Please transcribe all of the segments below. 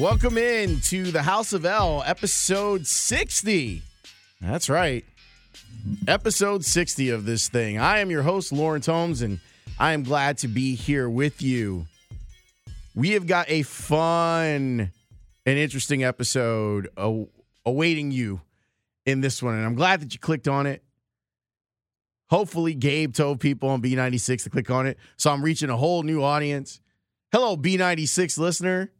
Welcome in to the House of L, episode 60. That's right. Episode 60 of this thing. I am your host, Lawrence Holmes, and I am glad to be here with you. We have got a fun and interesting episode awaiting you in this one, and I'm glad that you clicked on it. Hopefully, Gabe told people on B96 to click on it, so I'm reaching a whole new audience. Hello, B96 listener.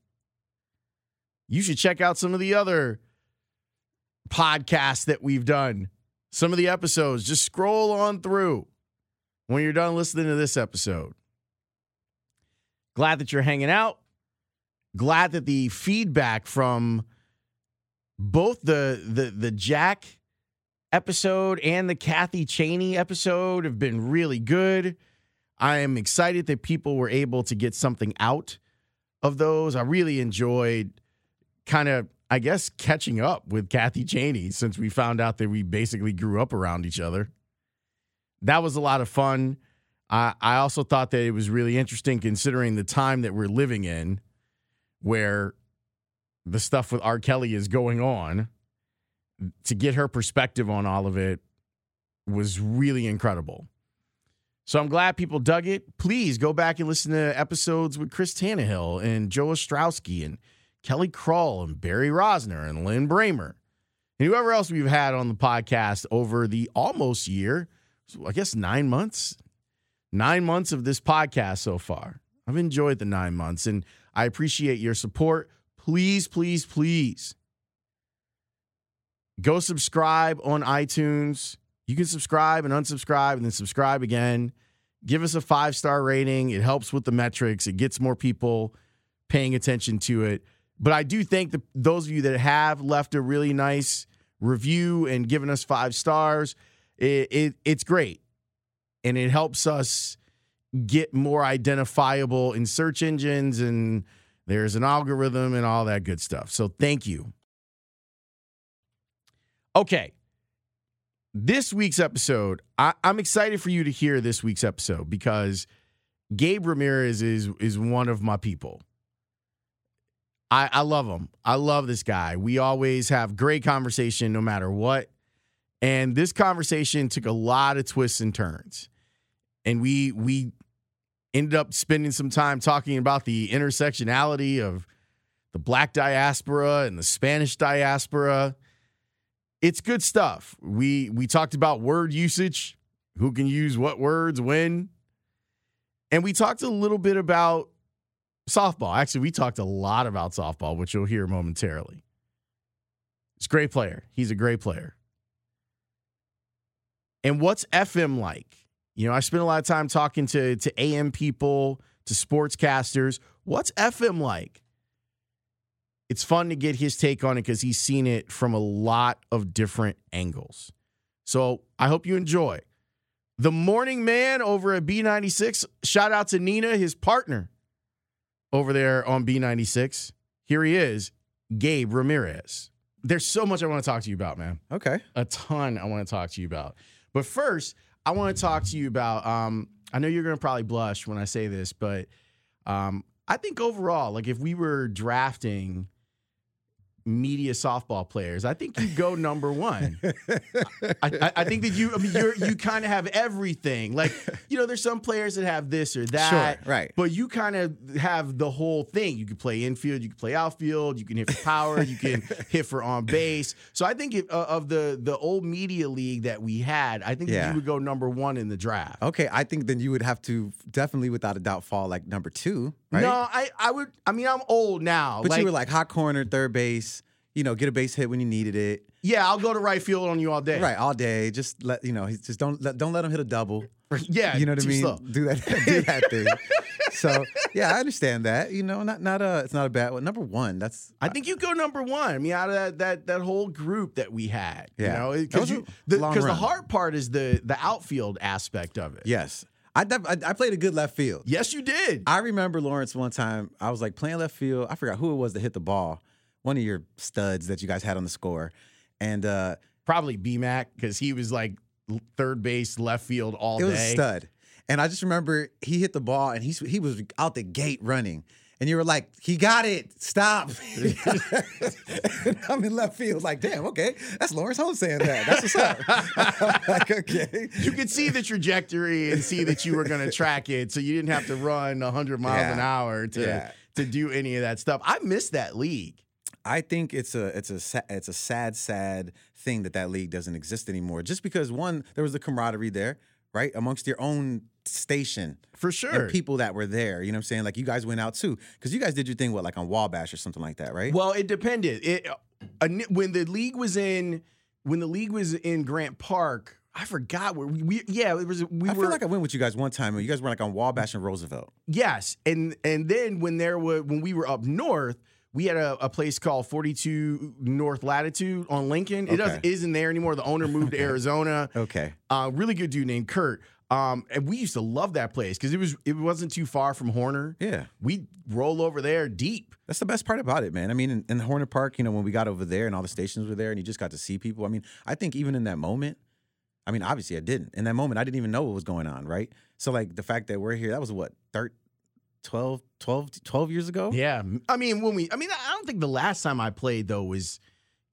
You should check out some of the other podcasts that we've done, some of the episodes. Just scroll on through when you're done listening to this episode. Glad that you're hanging out. Glad that the feedback from both the the the Jack episode and the Kathy Cheney episode have been really good. I am excited that people were able to get something out of those. I really enjoyed kind of, I guess, catching up with Kathy Cheney since we found out that we basically grew up around each other. That was a lot of fun. I, I also thought that it was really interesting considering the time that we're living in where the stuff with R. Kelly is going on. To get her perspective on all of it was really incredible. So I'm glad people dug it. Please go back and listen to episodes with Chris Tannehill and Joe Ostrowski and Kelly Crull and Barry Rozner and Lynn Bramer and whoever else we've had on the podcast over the almost year, I guess nine months, nine months of this podcast so far. I've enjoyed the nine months and I appreciate your support. Please, please, please go subscribe on iTunes. You can subscribe and unsubscribe and then subscribe again. Give us a five star rating. It helps with the metrics, it gets more people paying attention to it. But I do think those of you that have left a really nice review and given us five stars, it, it, it's great. And it helps us get more identifiable in search engines and there's an algorithm and all that good stuff. So thank you. Okay. This week's episode, I, I'm excited for you to hear this week's episode because Gabe Ramirez is is one of my people. I, I love him. I love this guy. We always have great conversation no matter what. And this conversation took a lot of twists and turns. And we we ended up spending some time talking about the intersectionality of the black diaspora and the Spanish diaspora. It's good stuff. We we talked about word usage, who can use what words when. And we talked a little bit about softball. Actually, we talked a lot about softball, which you'll hear momentarily. He's a great player. He's a great player. And what's FM like? You know, I spent a lot of time talking to to AM people, to sportscasters. What's FM like? It's fun to get his take on it because he's seen it from a lot of different angles. So I hope you enjoy. The morning man over at B96. Shout out to Nina, his partner over there on B96. Here he is, Gabe Ramirez. There's so much I want to talk to you about, man. Okay. A ton I want to talk to you about. But first, I want to talk to you about. Um, I know you're going to probably blush when I say this, but um, I think overall, like if we were drafting media softball players, I think you go number one. I, I, I think that you, I mean, you're, you kind of have everything. Like, you know, there's some players that have this or that, Sure, right. But you kind of have the whole thing. You can play infield, you can play outfield, you can hit for power, you can hit for on base. So I think if, uh, of the the old media league that we had, I think that Yeah. you would go number one in the draft. Okay. I think then you would have to definitely, without a doubt, fall like number two, right? No, I, I would. I mean, I'm old now. but you were like hot corner, third base. You know, get a base hit when you needed it. yeah, I'll go to right field on you all day. Right, all day. Just let you know. Just don't let don't let him hit a double. Yeah, you know what I mean. slow. Do that. do that thing. So yeah, I understand that. You know, not not a. It's not a bad one. Number one. That's I think you go number one. I mean, out of that that that whole group that we had, you Yeah. know, because you the because the hard part is the the outfield aspect of it. yes. I, def- I played a good left field. Yes, you did. I remember Lawrence one time. I was like playing left field. I forgot who it was that hit the ball. One of your studs that you guys had on the score, and uh, Probably BMAC because he was like third base, left field all it was day. a stud. And I just remember he hit the ball and he's he was out the gate running. And you were like, "He got it, stop." I'm in left field, like, "Damn, okay, that's Lawrence Holmes saying that. That's what's up." like, okay, you could see the trajectory and see that you were going to track it, so you didn't have to run 100 miles Yeah. an hour to Yeah. to do any of that stuff. I miss that league. I think it's a it's a it's a sad sad thing that that league doesn't exist anymore. Just because one, there was the camaraderie there, right, amongst your own station For sure. and people that were there. You know what I'm saying? Like you guys went out too, because you guys did your thing, what, like on Wabash or something like that, right? Well, it depended. It uh, when the league was in when the league was in Grant Park. I forgot where we, we yeah it was we I were feel like I went with you guys one time, and you guys were like on Wabash and Roosevelt. yes and and then when there were when we were up north we had a, a place called 42 North Latitude on Lincoln. It doesn't Okay. isn't there anymore. The owner moved to Arizona. Okay. Uh, really good dude named Kurt. Um, and we used to love that place because it was it wasn't too far from Horner. Yeah. We'd roll over there deep. That's the best part about it, man. I mean, in, in Horner Park, you know, when we got over there and all the stations were there and you just got to see people. I mean, I think even in that moment, I mean, obviously I didn't. In that moment, I didn't even know what was going on, right? So, like, the fact that we're here, that was what, 13, 12, 12, 12 years ago? Yeah, I mean when we, I mean I don't think the last time I played though was,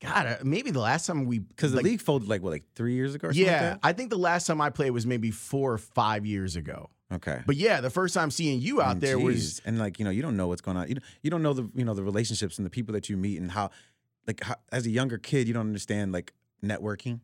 God, uh, maybe the last time we Because the like, league folded, like, what, like three years ago or something Yeah, like I think the last time I played was maybe four or five years ago. Okay. But yeah, the first time seeing you out Mm, there was and like you know you don't know what's going on you don't, you don't know the you know the relationships and the people that you meet and how like how, as a younger kid you don't understand like networking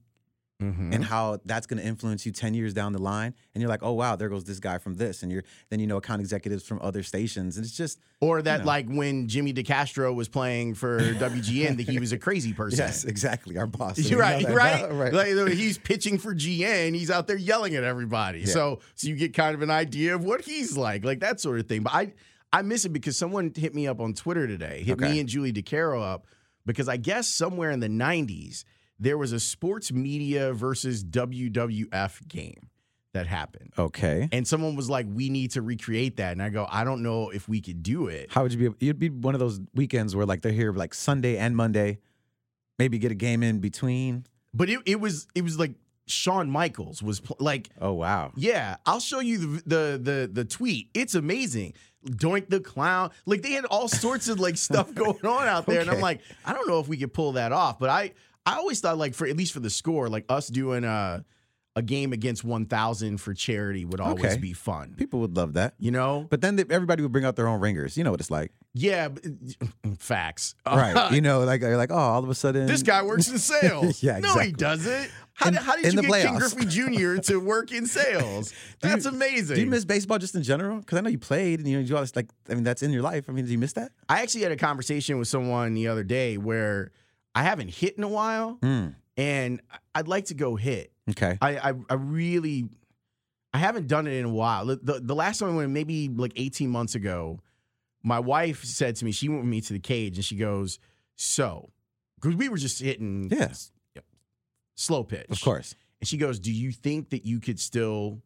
Mhm. and how that's going to influence you 10 years down the line and you're like oh wow there goes this guy from this and you're then you know account executives from other stations and it's just or that know. like when Jimmy DeCastro was playing for WGN, that he was a crazy person. yes exactly our boss You're know right, right? right Like he's pitching for GN, he's out there yelling at everybody. Yeah. So so you get kind of an idea of what he's like, like that sort of thing. But I I miss it because someone hit me up on Twitter today, hit Okay. me and Julie DiCaro up because I guess somewhere in the 90s there was a sports media versus WWF game that happened. okay And someone was like, "We need to recreate that." And I go, "I don't know if we could do it." how would you be you'd be one of those weekends where like they're here like sunday and monday maybe get a game in between But it, it was it was like Shawn Michaels was pl- like oh wow Yeah, I'll show you the the the, the tweet. It's amazing. Doink the clown. Like they had all sorts of like stuff going on out there, and I'm like, I don't know if we could pull that off. But I I always thought like for at least for the score, like us doing a a game against 1,000 for charity would always Okay. be fun. people would love that You know? But then they, everybody would bring out their own ringers. You know what it's like, Yeah, but- facts. right? you know, like you're like, oh, all of a sudden, this guy works in sales. Yeah, No, he doesn't. How, In- did- how did you get Ken. Griffey Jr. to work in sales? Do you- That's amazing. Do you miss baseball just in general? Because I know you played and you know you all this, like. I mean, that's in your life. I mean, do you miss that? I actually had a conversation with someone the other day where I haven't hit in a while, Mm, and I'd like to go hit. okay. I I, I really I haven't done it in a while. The, the the last time I went, maybe like eighteen months ago, my wife said to me, she went with me to the cage, and she goes, "So," because we were just hitting, Yeah. yep, slow pitch, Of course, And she goes, "Do you think that you could still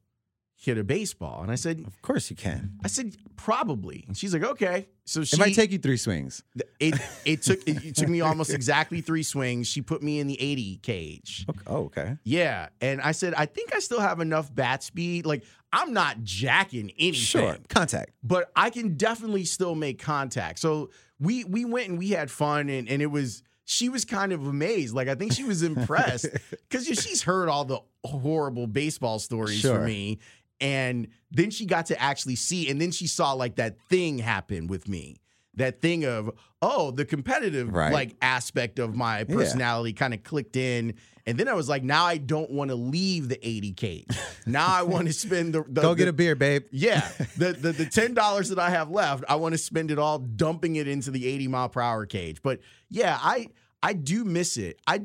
hit a baseball?" And I said, of course you can. "I said probably." And she's like, "Okay." So she It might take you three swings. it it took it, it took me almost exactly three swings. She put me in the 80 cage. Okay. Oh, okay. Yeah. And I said, I think I still have enough bat speed. Like, I'm not jacking anything. Sure. Contact. But I can definitely still make contact. So we we went and we had fun and, and it was she was kind of amazed. Like I think she was impressed. Because she's heard all the horrible baseball stories Sure. from me. And then she got to actually see, and then she saw like that thing happen with me. That thing of, oh, the competitive Right. like aspect of my personality kind of clicked in. And then I was like, now I don't want to leave the 80 cage. Now I want to spend the, the Go the- get a beer, babe. yeah, the the, the ten dollars that I have left, I want to spend it all dumping it into the eighty mile per hour cage. But yeah, I I do miss it. I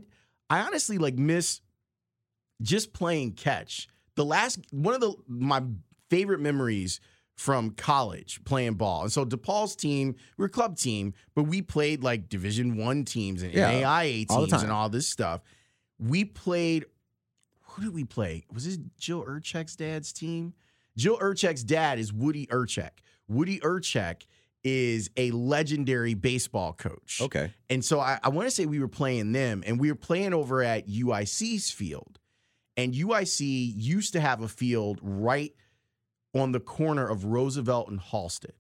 I honestly like miss just playing catch. The last one of the my favorite memories from college playing ball. And so DePaul's team, we are a club team, but we played like Division One teams and Yeah, NAIA all teams and all this stuff. We played. Who did we play? Was this Jill Urchek's dad's team? Jill Urchek's dad is Woody Urchek. Woody Urchek is a legendary baseball coach. Okay. And so I, I want to say we were playing them, and we were playing over at UIC's field. And UIC used to have a field right on the corner of Roosevelt and Halsted.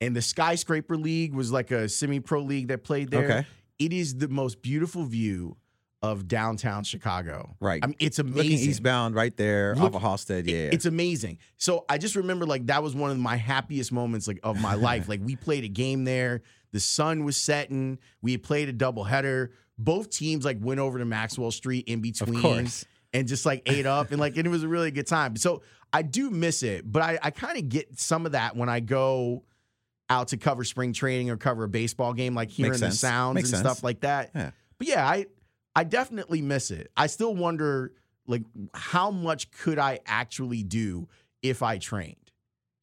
and the Skyscraper League was like a semi-pro league that played there. Okay. It is the most beautiful view of downtown Chicago. Right. I mean, it's amazing. Looking eastbound right there Look- off of Halsted. It- Yeah. It's amazing. So I just remember like that was one of my happiest moments like of my life. Like we played a game there. The sun was setting. We had played a doubleheader. Both teams like went over to Maxwell Street in between Of course. And just like ate up and like and it was a really good time. So I do miss it, but I, I kind of get some of that when I go out to cover spring training or cover a baseball game, like hearing the sounds Makes and sense. stuff like that. Yeah. But yeah, I I definitely miss it. I still wonder like how much could I actually do if I trained?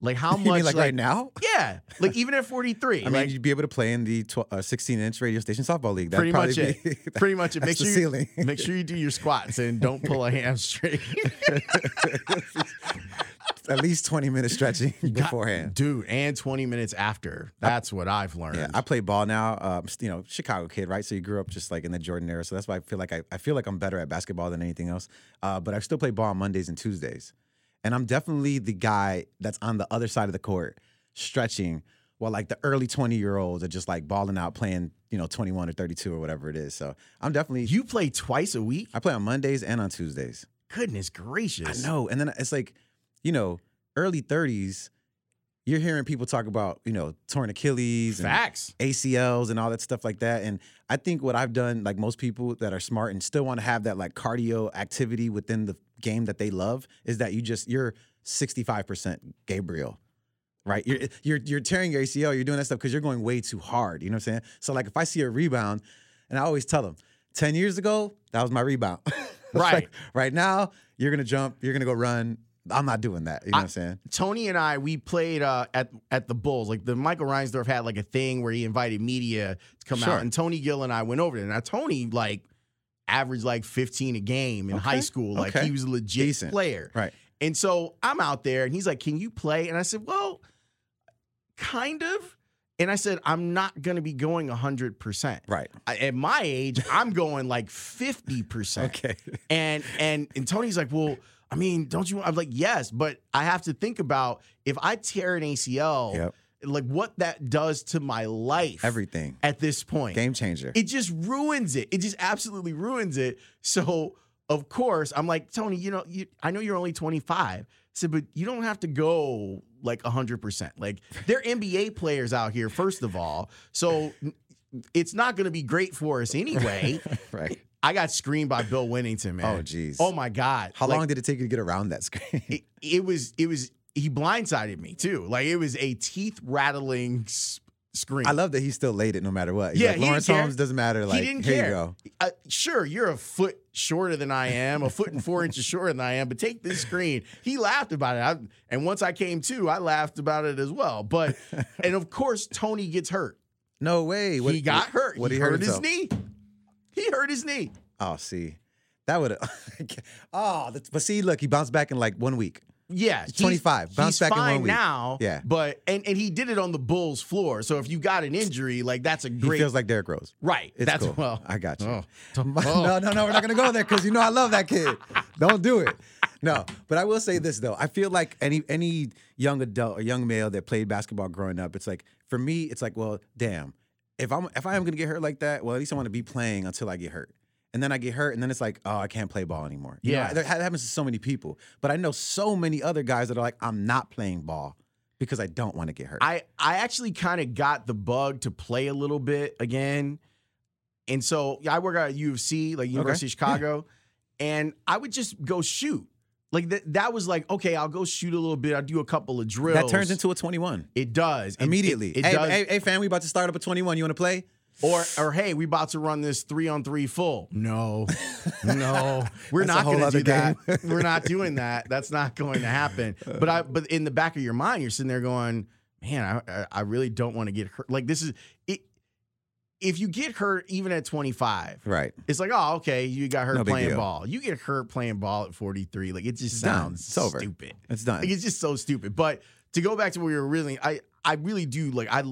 Like how much mean like, right now? Yeah, like even at 43. I mean, like you'd be able to play in the tw- uh, 16 inch radio station softball league. That'd pretty much it. be- pretty much it. Make sure you, make sure you do your squats and don't pull a hamstring. At least 20 minutes stretching beforehand. Dude, and 20 minutes after. That's what I've learned. Yeah, I play ball now. Um, you know, Chicago kid, right? So you grew up just like in the Jordan era. So that's why I feel like I, I feel like I'm better at basketball than anything else. Uh, but I still play ball on Mondays and Tuesdays, and I'm definitely the guy that's on the other side of the court stretching, while like the early 20 year olds are just like balling out, playing you know 21 or 32 or whatever it is. So I'm definitely you play twice a week? I play on Mondays and on Tuesdays. Goodness gracious. I know. And then it's like, you know, early 30s, you're hearing people talk about, you know, torn Achilles and Facts. ACLs and all that stuff like that. And I think what I've done, like most people that are smart and still want to have that like cardio activity within the game that they love, is that you just you're 65% Gabriel. Right? You're you're you're tearing your ACL, you're doing that stuff because you're going way too hard. You know what I'm saying? So like if I see a rebound, and I always tell them, 10 years ago, that was my rebound. Right. like, right now, you're gonna jump, you're gonna go run. I'm not doing that. You know what I'm saying? Tony and I, we played uh, at at the Bulls. Like the Michael Reinsdorf had like a thing where he invited media to come Sure. out, and Tony Gill and I went over there. Now Tony like averaged like 15 a game in high school. Like Okay. he was a legit Decent. player. Right. And so I'm out there, and he's like, "Can you play?" And I said, "Well, kind of." And I said, "I'm not going to be going 100 percent. Right. At my age, I'm going like 50 percent." Okay. And and and Tony's like, well, I mean, don't you? I'm like, yes, but I have to think about if I tear an ACL, Yep. like what that does to my life Everything. at this point. Game changer. It just ruins it. It just absolutely ruins it. So of course, I'm like, Tony, you know, you, I know you're only 25. I said, but you don't have to go like 100%. Like, they're NBA players out here, first of all. So it's not going to be great for us anyway. right. I got screened by Bill Wennington, man. Oh, jeez. Oh my God. How Like, long did it take you to get around that screen? it, it was it was he blindsided me too. Like it was a teeth rattling s- scream. I love that he still laid it no matter what. He's Yeah, like, Lawrence. Holmes doesn't matter. Like, he didn't here care. you go. Uh, sure, you're a foot shorter than I am, a foot and four inches shorter than I am, but take this screen. He laughed about it. I, and once I came to, I laughed about it as well. But and of course, Tony gets hurt. No way. What, he got hurt. What he he hurt hurt his knee. He hurt his knee. Oh, see, that would. oh, that's, but see, look, he bounced back in like one week. Yeah, 25. Bounced He's back in one fine week. now. Yeah. but and and he did it on the Bulls floor. So if you got an injury, like that's a great. He feels like Derrick Rose. right. It's that's cool. well. I got you. Oh. no, no, no, we're not gonna go there because you know I love that kid. Don't do it. No, but I will say this though. I feel like any any young adult or young male that played basketball growing up, it's like for me, it's like, well, damn, if I'm if I am gonna get hurt like that, well, at least I want to be playing until I get hurt. And then I get hurt, and then it's like, oh, I can't play ball anymore. You know, Yeah. that happens to so many people. But I know so many other guys that are like, I'm not playing ball because I don't want to get hurt. I I actually kind of got the bug to play a little bit again, and so yeah, I work at U of C, like University of Chicago, and I would just go shoot. Like that, that was like okay, I'll go shoot a little bit. I'll do a couple of drills. that turns into a 21 it does It- it- immediately. It, hey, does. hey, hey, fam, we about to start up a 21. You want to play? Or or hey, we about to run this three on three full. No, no, we're not going to do that. we're not doing that. That's not going to happen. But I but in the back of your mind, you're sitting there going, man, I I- really don't want to get hurt. Like this is. If you get hurt even at 25, Right. it's like, oh, okay, you got hurt No playing ball. You get hurt playing ball at 43. Like it just It's sounds stupid. It's done. Like it's just so stupid. But to go back to where we were really, I I really do like I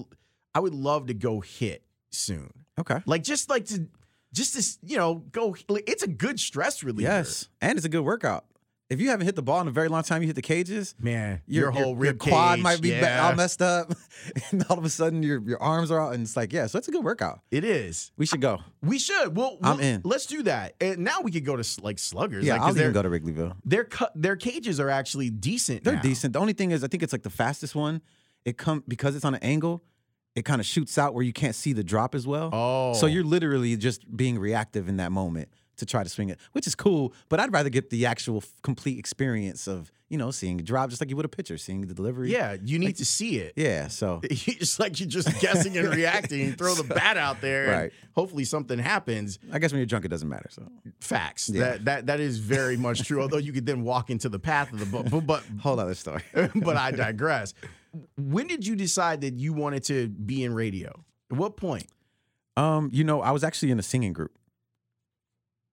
I would love to go hit soon. okay. Like just like to just to you know go. Like, it's a good stress reliever. Yes. And it's a good workout. If you haven't hit the ball in a very long time, you hit the cages. Man, your, whole rib quad cage, might be yeah. all messed up, and all of a sudden your your arms are out, and it's like, yeah, so it's a good workout. It is. We should go. We should. Well, I'm in. Let's do that. And now we could go to like sluggers. Yeah, like, I'll even go to Wrigleyville. their cut their cages are actually decent. They're now. decent. The only thing is, I think it's like the fastest one. It come because it's on an angle. It kind of shoots out where you can't see the drop as well. Oh, So you're literally just being reactive in that moment to try to swing it, which is cool. But I'd rather get the actual complete experience of you know seeing a drop, just like you would a pitcher, seeing the delivery. yeah. You need to see it. yeah. So It's like you're just guessing and reacting. You throw the bat out there, and Right. hopefully something happens. I guess when you're drunk, it doesn't matter. So Facts. Yeah. That that that is very much true. Although you could then walk into the path of the book, but but, whole other story. but I digress. When did you decide that you wanted to be in radio? At what point? um, you know, I was actually in a singing group.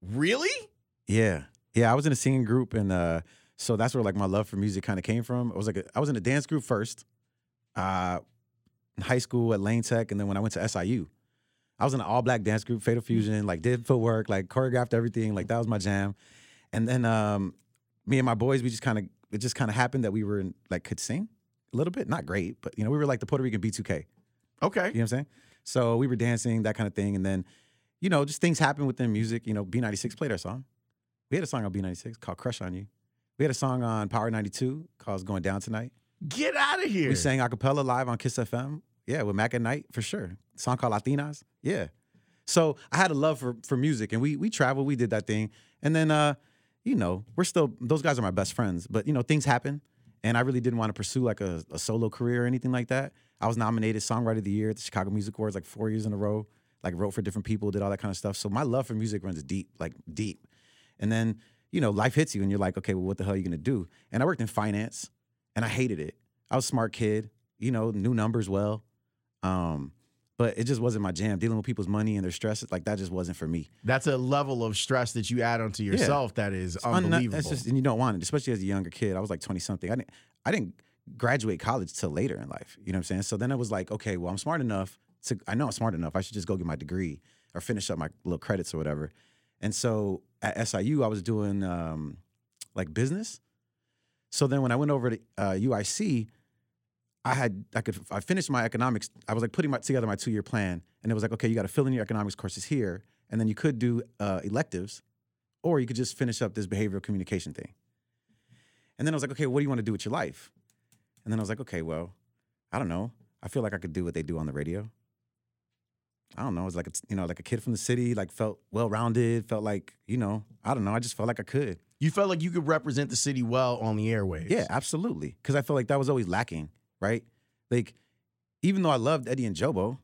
Really? Yeah. Yeah, I was in a singing group and uh so that's where like my love for music kind of came from. I was like a, I was in a dance group first. Uh in high school at Lane Tech and then when I went to SIU. I was in an all black dance group, Fatal Fusion, like did footwork, like choreographed everything, like that was my jam. And then um me and my boys, we just kind of it just kind of happened that we were in, like could sing a little bit, not great, but you know, we were like the Puerto Rican B2K. Okay. You know what I'm saying? So we were dancing, that kind of thing. And then, you know, just things happen within music. You know, B96 played our song. We had a song on B96 called Crush on You. We had a song on Power 92 called Going Down Tonight. Get out of here. We sang a cappella live on Kiss FM. Yeah, with Mac at Night for sure. Song called Latinas. Yeah. So I had a love for for music and we we traveled, we did that thing. And then uh, you know, we're still those guys are my best friends. But you know, things happen. And I really didn't want to pursue like a, a solo career or anything like that. I was nominated Songwriter of the Year at the Chicago Music Awards like four years in a row. Like wrote for different people, did all that kind of stuff. So my love for music runs deep, like deep. And then, you know, life hits you and you're like, okay, well, what the hell are you gonna do? And I worked in finance and I hated it. I was a smart kid, you know, knew numbers well. Um, but it just wasn't my jam. Dealing with people's money and their stress, like that just wasn't for me. That's a level of stress that you add onto yourself that is unbelievable. That's just, and you don't want it, especially as a younger kid. I was like 20 something. I didn't, I didn't graduate college till later in life. You know what I'm saying? So then I was like, okay, well, I'm smart enough to, I know I'm smart enough. I should just go get my degree or finish up my little credits or whatever. And so at SIU, I was doing um, like business. So then when I went over to uh, UIC, I had I could I finished my economics. I was like putting my, together my two year plan, and it was like, okay, you got to fill in your economics courses here, and then you could do uh, electives, or you could just finish up this behavioral communication thing. And then I was like, okay, what do you want to do with your life? And then I was like, okay, well, I don't know. I feel like I could do what they do on the radio. I don't know. It was like a, you know, like a kid from the city, like felt well rounded, felt like you know, I don't know. I just felt like I could. you felt like you could represent the city well on the airwaves. Yeah, absolutely. Because I felt like that was always lacking, right? Like, even though I loved Eddie and Jobo,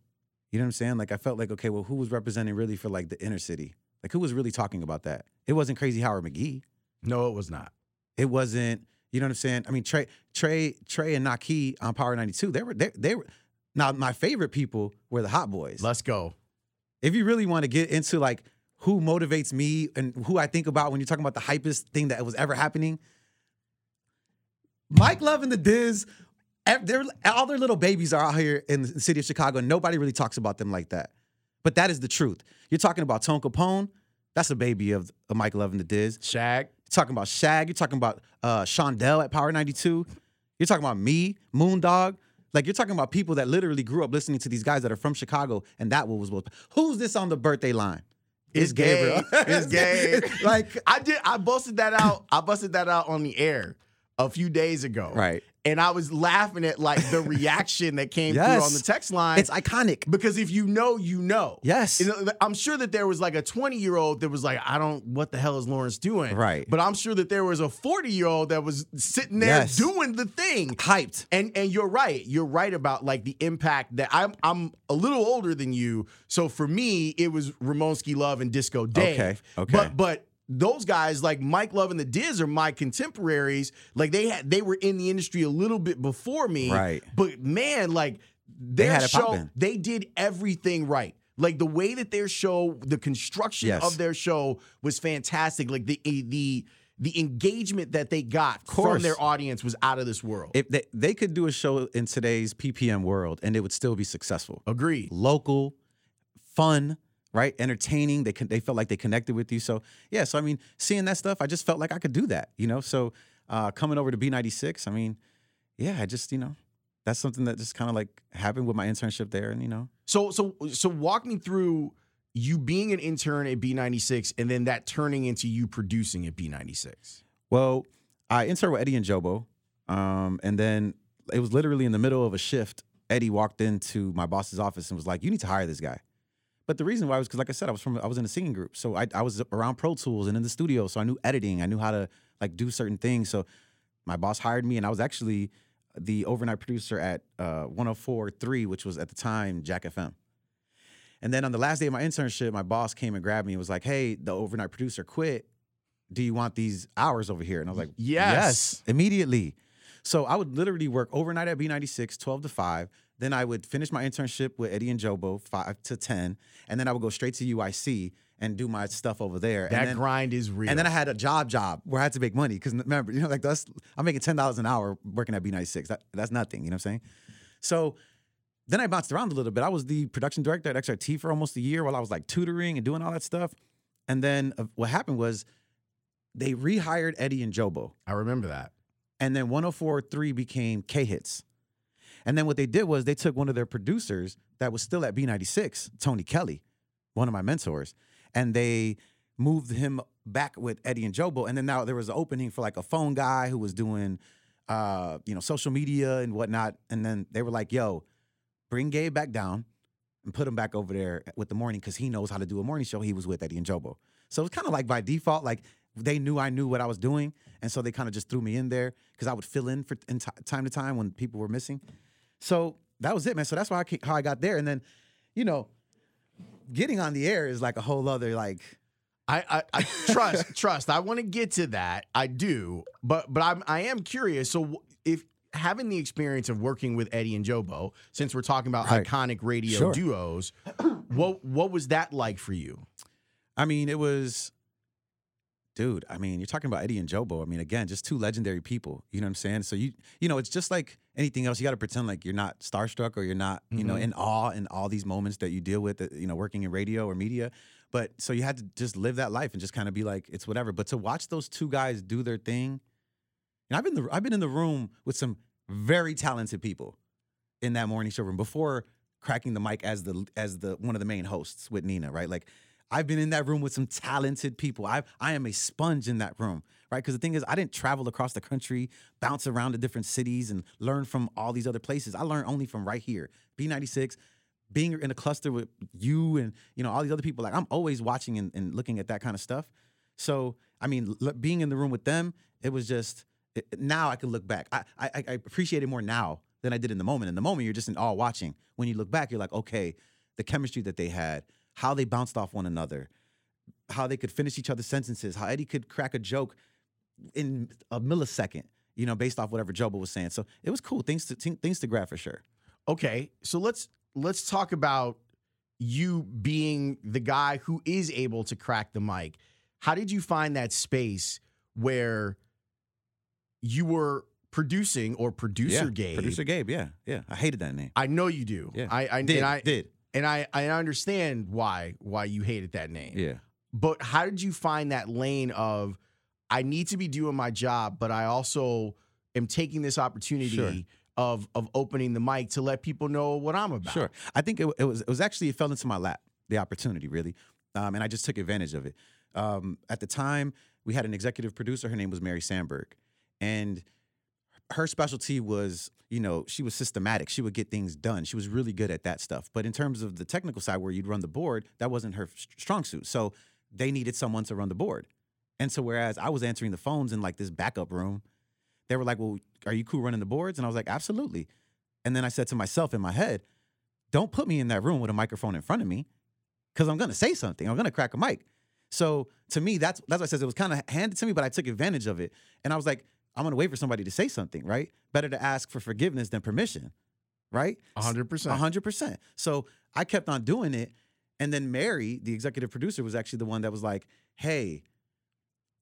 you know what I'm saying? Like, I felt like, okay, well, who was representing really for like the inner city? Like, who was really talking about that? It wasn't Crazy Howard McGee. No, it was not. It wasn't, you know what I'm saying? I mean, Trey, Trey, Trey, and Naki on Power 92, they were, they, they were. Now, my favorite people were the Hot Boys. Let's go. if you really want to get into like who motivates me and who I think about when you're talking about the hypest thing that was ever happening, Mike Love and the Diz, all their little babies are out here in the city of Chicago, and nobody really talks about them like that. But that is the truth. You're talking about Tone Capone, that's a baby of, of Mike Love and the Diz. Shag. You're talking about Shag. You're talking about uh, Shondell at Power 92. You're talking about me, Moondog. Like you're talking about people that literally grew up listening to these guys that are from Chicago, and that was what. Who's this on the birthday line? It's gay. It's gay. like I did. I busted that out. I busted that out on the air a few days ago. right. And I was laughing at like the reaction that came through on the text line. It's iconic. because if you know, you know. Yes. You uh, I'm sure that there was like a 20 year old that was like, I don't, what the hell is Lawrence doing? Right. But I'm sure that there was a 40 year old that was sitting there Yes. doing the thing. Hyped. And and you're right. You're right about like the impact that I'm I'm a little older than you. So for me, it was Ramonski Love and Disco Dave. Okay, okay. But but those guys like Mike Love and the Diz are my contemporaries. Like they had they were in the industry a little bit before me. Right. But man, like their had show, poppin'. they did everything right. Like the way that their show, the construction Yes. of their show was fantastic. Like the the the engagement that they got from their audience was out of this world. If they, they could do a show in today's PPM world, and it would still be successful. Agreed. Local, fun, right? Entertaining. They con- they felt like they connected with you. So yeah. So I mean, seeing that stuff, I just felt like I could do that. You know. So uh, coming over to B96, I mean, yeah, I just you know, that's something that just kind of like happened with my internship there, and you know. So so so walk me through you being an intern at B96 and then that turning into you producing at B96. Well, I interned with Eddie and Jobo, um, and then it was literally in the middle of a shift. Eddie walked into my boss's office and was like, "You need to hire this guy." But the reason why was because, like I said, I was from I was in a singing group, so I, I was around Pro Tools and in the studio, so I knew editing, I knew how to like do certain things. So my boss hired me, and I was actually the overnight producer at uh, 104.3, which was at the time Jack FM. And then on the last day of my internship, my boss came and grabbed me and was like, "Hey, the overnight producer quit. Do you want these hours over here?" And I was like, Yes. yes immediately." So I would literally work overnight at B96, 12 to 5. Then I would finish my internship with Eddie and Jobo, 5 to 10. And then I would go straight to UIC and do my stuff over there. That and then, grind is real. and then I had a job job where I had to make money because remember, you know, like that's I'm making ten dollars an hour working at B96. That, that's nothing. You know what I'm saying? So then I bounced around a little bit. I was the production director at XRT for almost a year while I was like tutoring and doing all that stuff. And then uh, what happened was they rehired Eddie and Jobo, I remember that. and then 104.3 became K Hits. And then what they did was they took one of their producers that was still at B96, Tony Kelly, one of my mentors, and they moved him back with Eddie and Jobo. And then now there was an opening for like a phone guy who was doing, uh, you know, social media and whatnot. And then they were like, "Yo, bring Gabe back down and put him back over there with the morning because he knows how to do a morning show. He was with Eddie and Jobo. So it was kind of like by default, like they knew I knew what I was doing, and so they kind of just threw me in there because I would fill in for in t- time to time when people were missing. So that was it, man. So that's why I, ca- how I got there, and then, you know, getting on the air is like a whole other like. I, I, I trust trust. I want to get to that. I do, but but I'm I am curious. So if having the experience of working with Eddie and Jobo, since we're talking about Right. iconic radio Sure. duos, what what was that like for you? I mean, it was, dude. I mean, you're talking about Eddie and Jobo. I mean, again, just two legendary people. You know what I'm saying? So you, you know, it's just like anything else. You got to pretend like you're not starstruck or you're not, you know, Mhm. in awe in all these moments that you deal with. uh, You know, working in radio or media. But so you had to just live that life and just kind of be like, it's whatever. But to watch those two guys do their thing, and I've been the, I've been in the room with some very talented people in that morning show room before cracking the mic as the as the one of the main hosts with Nina, right? Like I've been in that room with some talented people. I I am a sponge in that room, right? Because the thing is, I didn't travel across the country, bounce around to different cities, and learn from all these other places. I learned only from right here, B96, being in a cluster with you and you know all these other people. Like I'm always watching and, and looking at that kind of stuff. So I mean, l- being in the room with them, it was just it, now I can look back. I, I I appreciate it more now than I did in the moment. In the moment, you're just in awe watching. When you look back, you're like, okay, the chemistry that they had, how they bounced off one another, how they could finish each other's sentences, how Eddie could crack a joke in a millisecond, you know, based off whatever Jobo was saying. So it was cool. Things to things to grab for sure. Okay, so let's let's talk about you being the guy who is able to crack the mic. How did you find that space where you were producing or producer yeah, Gabe? Producer Gabe, yeah, yeah. I hated that name. I know you do. Yeah. I, I Did I did and I I understand why why you hated that name. yeah. But how did you find that lane of I need to be doing my job, but I also am taking this opportunity Sure. of of opening the mic to let people know what I'm about. Sure. I think it, it was it was actually it fell into my lap the opportunity really, um, and I just took advantage of it. Um, at the time, we had an executive producer. Her name was Mary Sandberg, and her specialty was you know she was systematic. She would get things done. She was really good at that stuff. But in terms of the technical side, where you'd run the board, that wasn't her strong suit. So they needed someone to run the board. And so whereas I was answering the phones in like this backup room, they were like, "Well, are you cool running the boards?" And I was like, "Absolutely." And then I said to myself in my head, don't put me in that room with a microphone in front of me because I'm going to say something. I'm going to crack a mic. So to me, that's that's why I says it was kind of handed to me, but I took advantage of it. And I was like, I'm to wait for somebody to say something, right? Better to ask for forgiveness than permission, right? Hundred percent. Hundred percent. So I kept on doing it. And then Mary, the executive producer, was actually the one that was like, hey,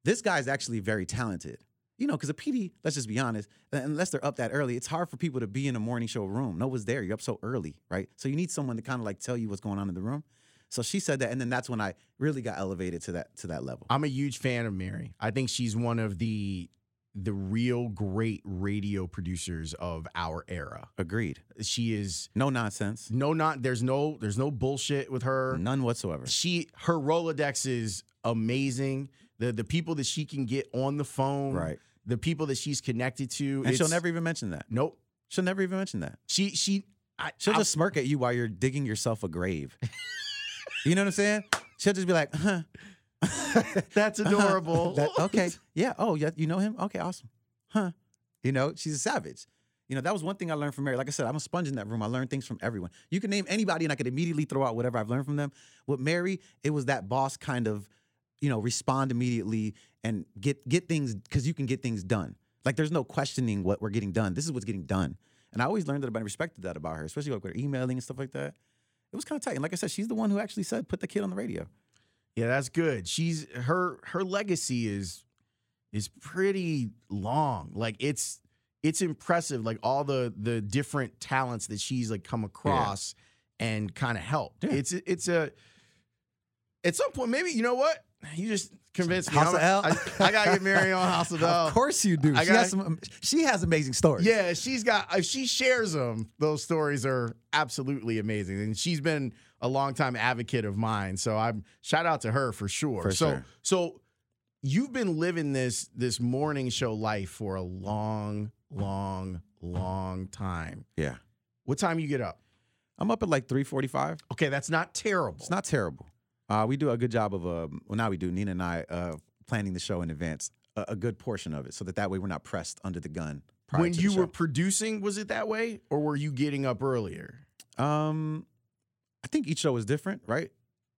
this guy's actually very talented. You know, because a PD, let's just be honest, unless they're up that early, it's hard for people to be in a morning show room. No one's there. You're up so early, right? So you need someone to kind of like tell you what's going on in the room. So she said that, and then that's when I really got elevated to that to that level. I'm a huge fan of Mary. I think she's one of the the real great radio producers of our era. Agreed. She is No nonsense. no not there's no there's no bullshit with her. None whatsoever. She her Rolodex is amazing. The the people that she can get on the phone, Right. The people that she's connected to, And she'll never even mention that. Nope. She'll never even mention that. She she I, She'll I- just smirk at you while you're digging yourself a grave. you know what I'm saying? She'll just be like, huh. that's uh-huh. adorable. That- okay. Yeah. Oh, yeah. You know him? Okay. Awesome. Huh. You know, she's a savage. You know, that was one thing I learned from Mary. Like I said, I'm a sponge in that room. I learned things from everyone. You can name anybody and I could immediately throw out whatever I've learned from them. With Mary, it was that boss kind of, you know, respond immediately and get get things because you can get things done. Like there's no questioning what we're getting done. This is what's getting done. And I always learned that about and respected that about her, especially like with her emailing and stuff like that. It was kind of tight. And like I said, she's the one who actually said, put the kid on the radio. Yeah, that's good. She's her her legacy is is pretty long. Like it's it's impressive. Like all the the different talents that she's like come across and kind of helped. Yeah. It's it's a at some point maybe you know what you just convinced me. House of L? I, I gotta get Mary on House of L. Of course you do. She, got- has some, she has amazing stories. Yeah, she's got if she shares them, those stories are absolutely amazing. And she's been a longtime advocate of mine. So I'm shout out to her for sure. For so sure. so you've been living this this morning show life for a long, long, long time. Yeah. What time you get up? I'm up at like 345. Okay, that's not terrible. It's not terrible. Uh, we do a good job of, uh, well, now we do, Nina and I, uh, planning the show in advance, a, a good portion of it, so that that way we're not pressed under the gun. when you were producing, was it that way? Or were you getting up earlier? Um, I think each show is different, right?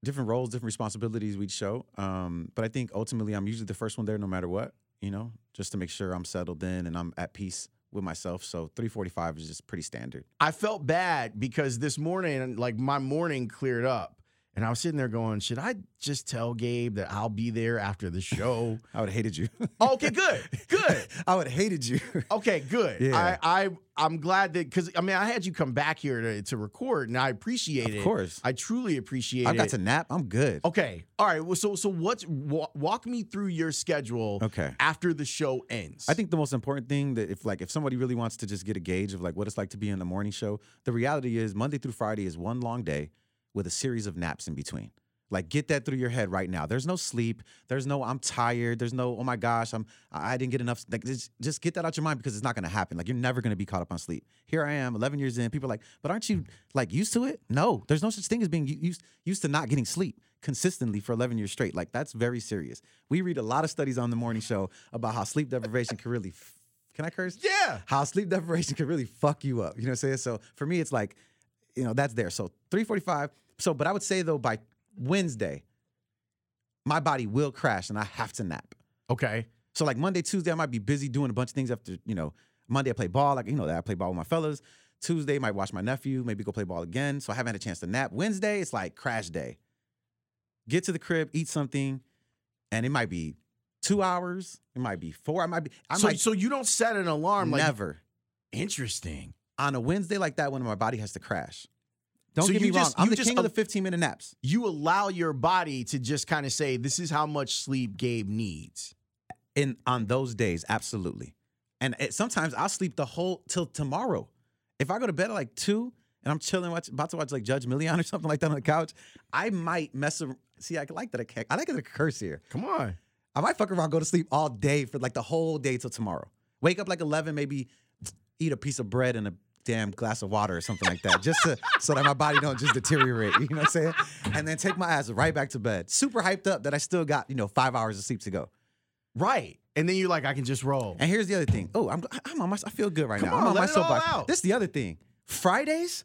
Different roles, different responsibilities each show. Um, but I think ultimately I'm usually the first one there no matter what, you know, just to make sure I'm settled in and I'm at peace with myself. So 345 is just pretty standard. I felt bad because this morning, like my morning cleared up. And I was sitting there going, should I just tell Gabe that I'll be there after the show? I would have hated you. Oh, okay, good. Good. I would have hated you. Okay, good. Yeah. I, I I'm glad that because I mean I had you come back here to, to record and I appreciate it. of course. I truly appreciate I it. got to nap. I'm good. Okay. All right. Well, so so what's wa- walk me through your schedule Okay. after the show ends. I think the most important thing that if like if somebody really wants to just get a gauge of like what it's like to be in the morning show, the reality is Monday through Friday is one long day with a series of naps in between. Like get that through your head right now. There's no sleep. There's no I'm tired. There's no oh my gosh I'm I didn't get enough. Like just, just get that out your mind because it's not to happen. Like you're never to be caught up on sleep. Here I am, 11 years in. People are like, but aren't you like used to it? No, there's no such thing as being used used to not getting sleep consistently for 11 years straight. Like that's very serious. We read a lot of studies on the morning show about how sleep deprivation can really. Can I curse? yeah. how sleep deprivation can really fuck you up. You know what I'm saying? So for me, it's like, you know, that's there. So 345. So, but I would say though, by Wednesday, my body will crash and I have to nap. Okay. So like Monday, Tuesday, I might be busy doing a bunch of things after, you know, Monday I play ball, like you know that I play ball with my fellas. Tuesday, might watch my nephew, maybe go play ball again. So I haven't had a chance to nap. Wednesday, it's like crash day. Get to the crib, eat something, and it might be two hours. It might be four. I might be. I so might so you don't set an alarm like never interesting. on a Wednesday like that when my body has to crash. Don't So get you me wrong. just- I'm the just king of the 15 minute naps. You allow your body to just kind of say, "This is how much sleep Gabe needs." In on those days, absolutely. And it, sometimes I'll sleep the whole till tomorrow. If I go to bed at like two and I'm chilling, watch, about to watch like Judge Milian or something like that on the couch, I might mess around. See, I like that. I, I like it. A curse here. Come on. I might fuck around, go to sleep all day for like the whole day till tomorrow. Wake up like 11, maybe eat a piece of bread and a damn glass of water or something like that, just to, so that my body don't just deteriorate. You know what I'm saying? And then take my ass right back to bed. Super hyped up that I still got you know five hours of sleep to go. Right. And then you're like, I can just roll. And here's the other thing. Oh, I'm I'm on my I feel good right Come now. on, I'm on let my soapbox. This is the other thing. Fridays?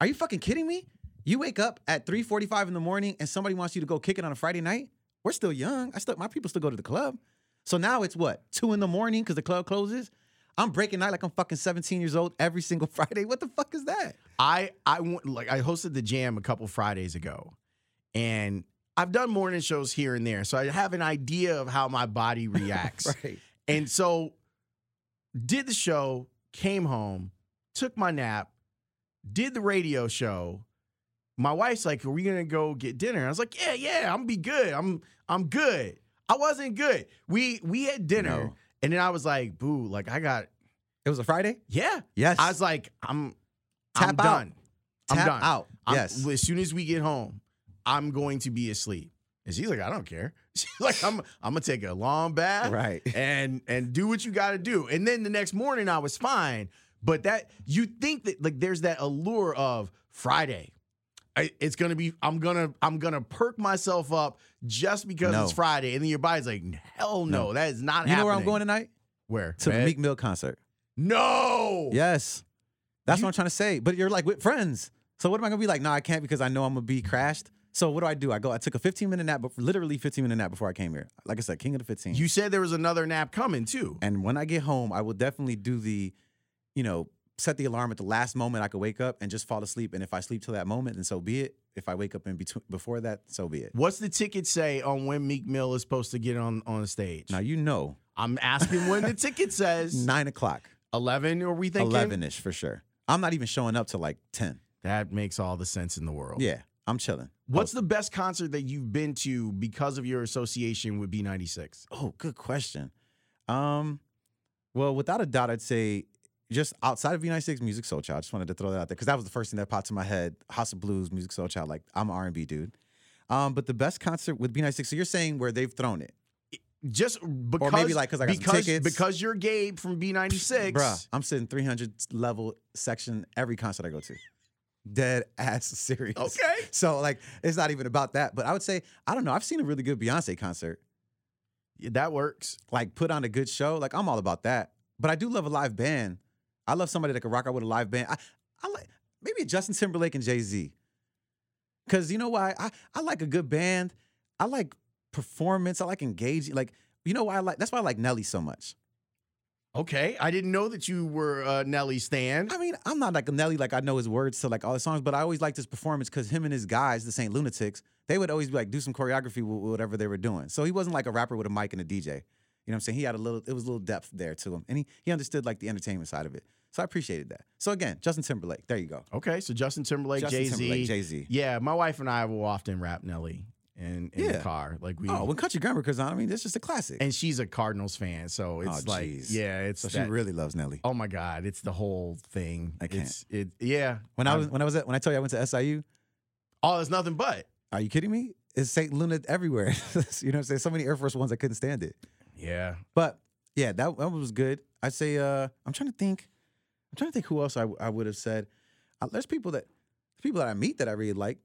Are you fucking kidding me? You wake up at 3:45 in the morning and somebody wants you to go kick it on a Friday night? We're still young. I still my people still go to the club. So now it's what? 2 in the morning because the club closes? I'm breaking night like I'm fucking 17 years old every single Friday. What the fuck is that? I I went like I hosted the jam a couple Fridays ago, and I've done morning shows here and there, so I have an idea of how my body reacts. Right. And so, did the show, came home, took my nap, did the radio show. my wife's like, "Are we gonna go get dinner?" I was like, "Yeah, yeah, I'm gonna be good. I'm I'm good." I wasn't good. We we had dinner, No. And then I was like, "Boo!" Like I got It was a Friday. yeah. Yes. I was like, "I'm I'm Tap out. done. I'm Tap done. out. I'm- yes. As soon as we get home, I'm going to be asleep." And she's like, "I don't care." She's like, "I'm I'm gonna take a long bath, Right. and and do what you got to do." And then the next morning, I was fine. But that you think that like there's that allure of Friday. I, it's gonna be. I'm gonna. I'm gonna perk myself up just because No. it's Friday, and then your body's like, "Hell no, No. that is not You know where I'm going tonight? Where To the? Meek Mill concert. No. Yes. That's You- what I'm trying to say. But you're like with friends. So what am I gonna be like? No, I can't because I know I'm gonna be crashed. So what do I do? I go. I took a 15 minute nap, but literally 15 minute nap before I came here. Like I said, king of the 15. You said there was another nap coming too. and when I get home, I will definitely do the, you know, set the alarm at the last moment I could wake up and just fall asleep. And if I sleep till that moment, then so be it. If I wake up in between before that, so be it. What's the ticket say on when Meek Mill is supposed to get on on stage? Now you know, I'm asking when the ticket says nine o'clock, eleven. Are we thinking eleven ish for sure. I'm not even showing up till like ten. That makes all the sense in the world. Yeah, I'm chilling. What's the best concert that you've been to because of your association with B96? Oh, good question. Um, well, without a doubt, I'd say just outside of B96 Music Soul Child. I just wanted to throw that out there because that was the first thing that popped to my head. House of Blues, Musiq Soulchild. Like I'm an R&B dude. Um, but the best concert with B96. So you're saying where they've thrown it, Just because, like 'cause I got because, tickets. because you're Gabe from B96. bruh? I'm sitting 300 level section every concert I go to. Dead ass serious. Okay. So like, it's not even about that. But I would say I don't know. I've seen a really good Beyonce concert. Yeah, that works. like put on a good show. Like I'm all about that. But I do love a live band. I love somebody that can rock out with a live band. I, I like maybe Justin Timberlake and Jay Z. Cause you know why? I, I like a good band. I like performance. I like engaging. Like, you know why I like that's why I like Nelly so much. Okay. I didn't know that you were uh, Nelly Stan. I mean, I'm not like a Nelly, like I know his words to like all his songs, but I always liked his performance because him and his guys, the Saint Lunatics, they would always be like do some choreography with whatever they were doing. So he wasn't like a rapper with a mic and a DJ. You know what I'm saying? He had a little, it was a little depth there to him. And he he understood like the entertainment side of it. So I appreciated that. So again, Justin Timberlake. There you go. Okay. So Justin Timberlake, Jay Z, Jay-Z. Yeah. My wife and I will often rap Nelly in, in the car. Like we. Oh, when Country Grammar comes on, I mean, that's just a classic. and she's a Cardinals fan. So it's Oh, like, jeez. yeah, it's so she really loves Nelly. Oh my God, it's the whole thing. I can't. It's it yeah. When I I'm- was when I was at when I told you I went to SIU, oh, it's nothing but. are you kidding me? It's Saint Luna everywhere. you know what I'm saying? So many Air Force Ones I couldn't stand it. Yeah. But yeah, that, that was good. I'd say uh I'm trying to think. I'm trying to think who else I, I would have said. Uh, there's people that people that I meet that I really like.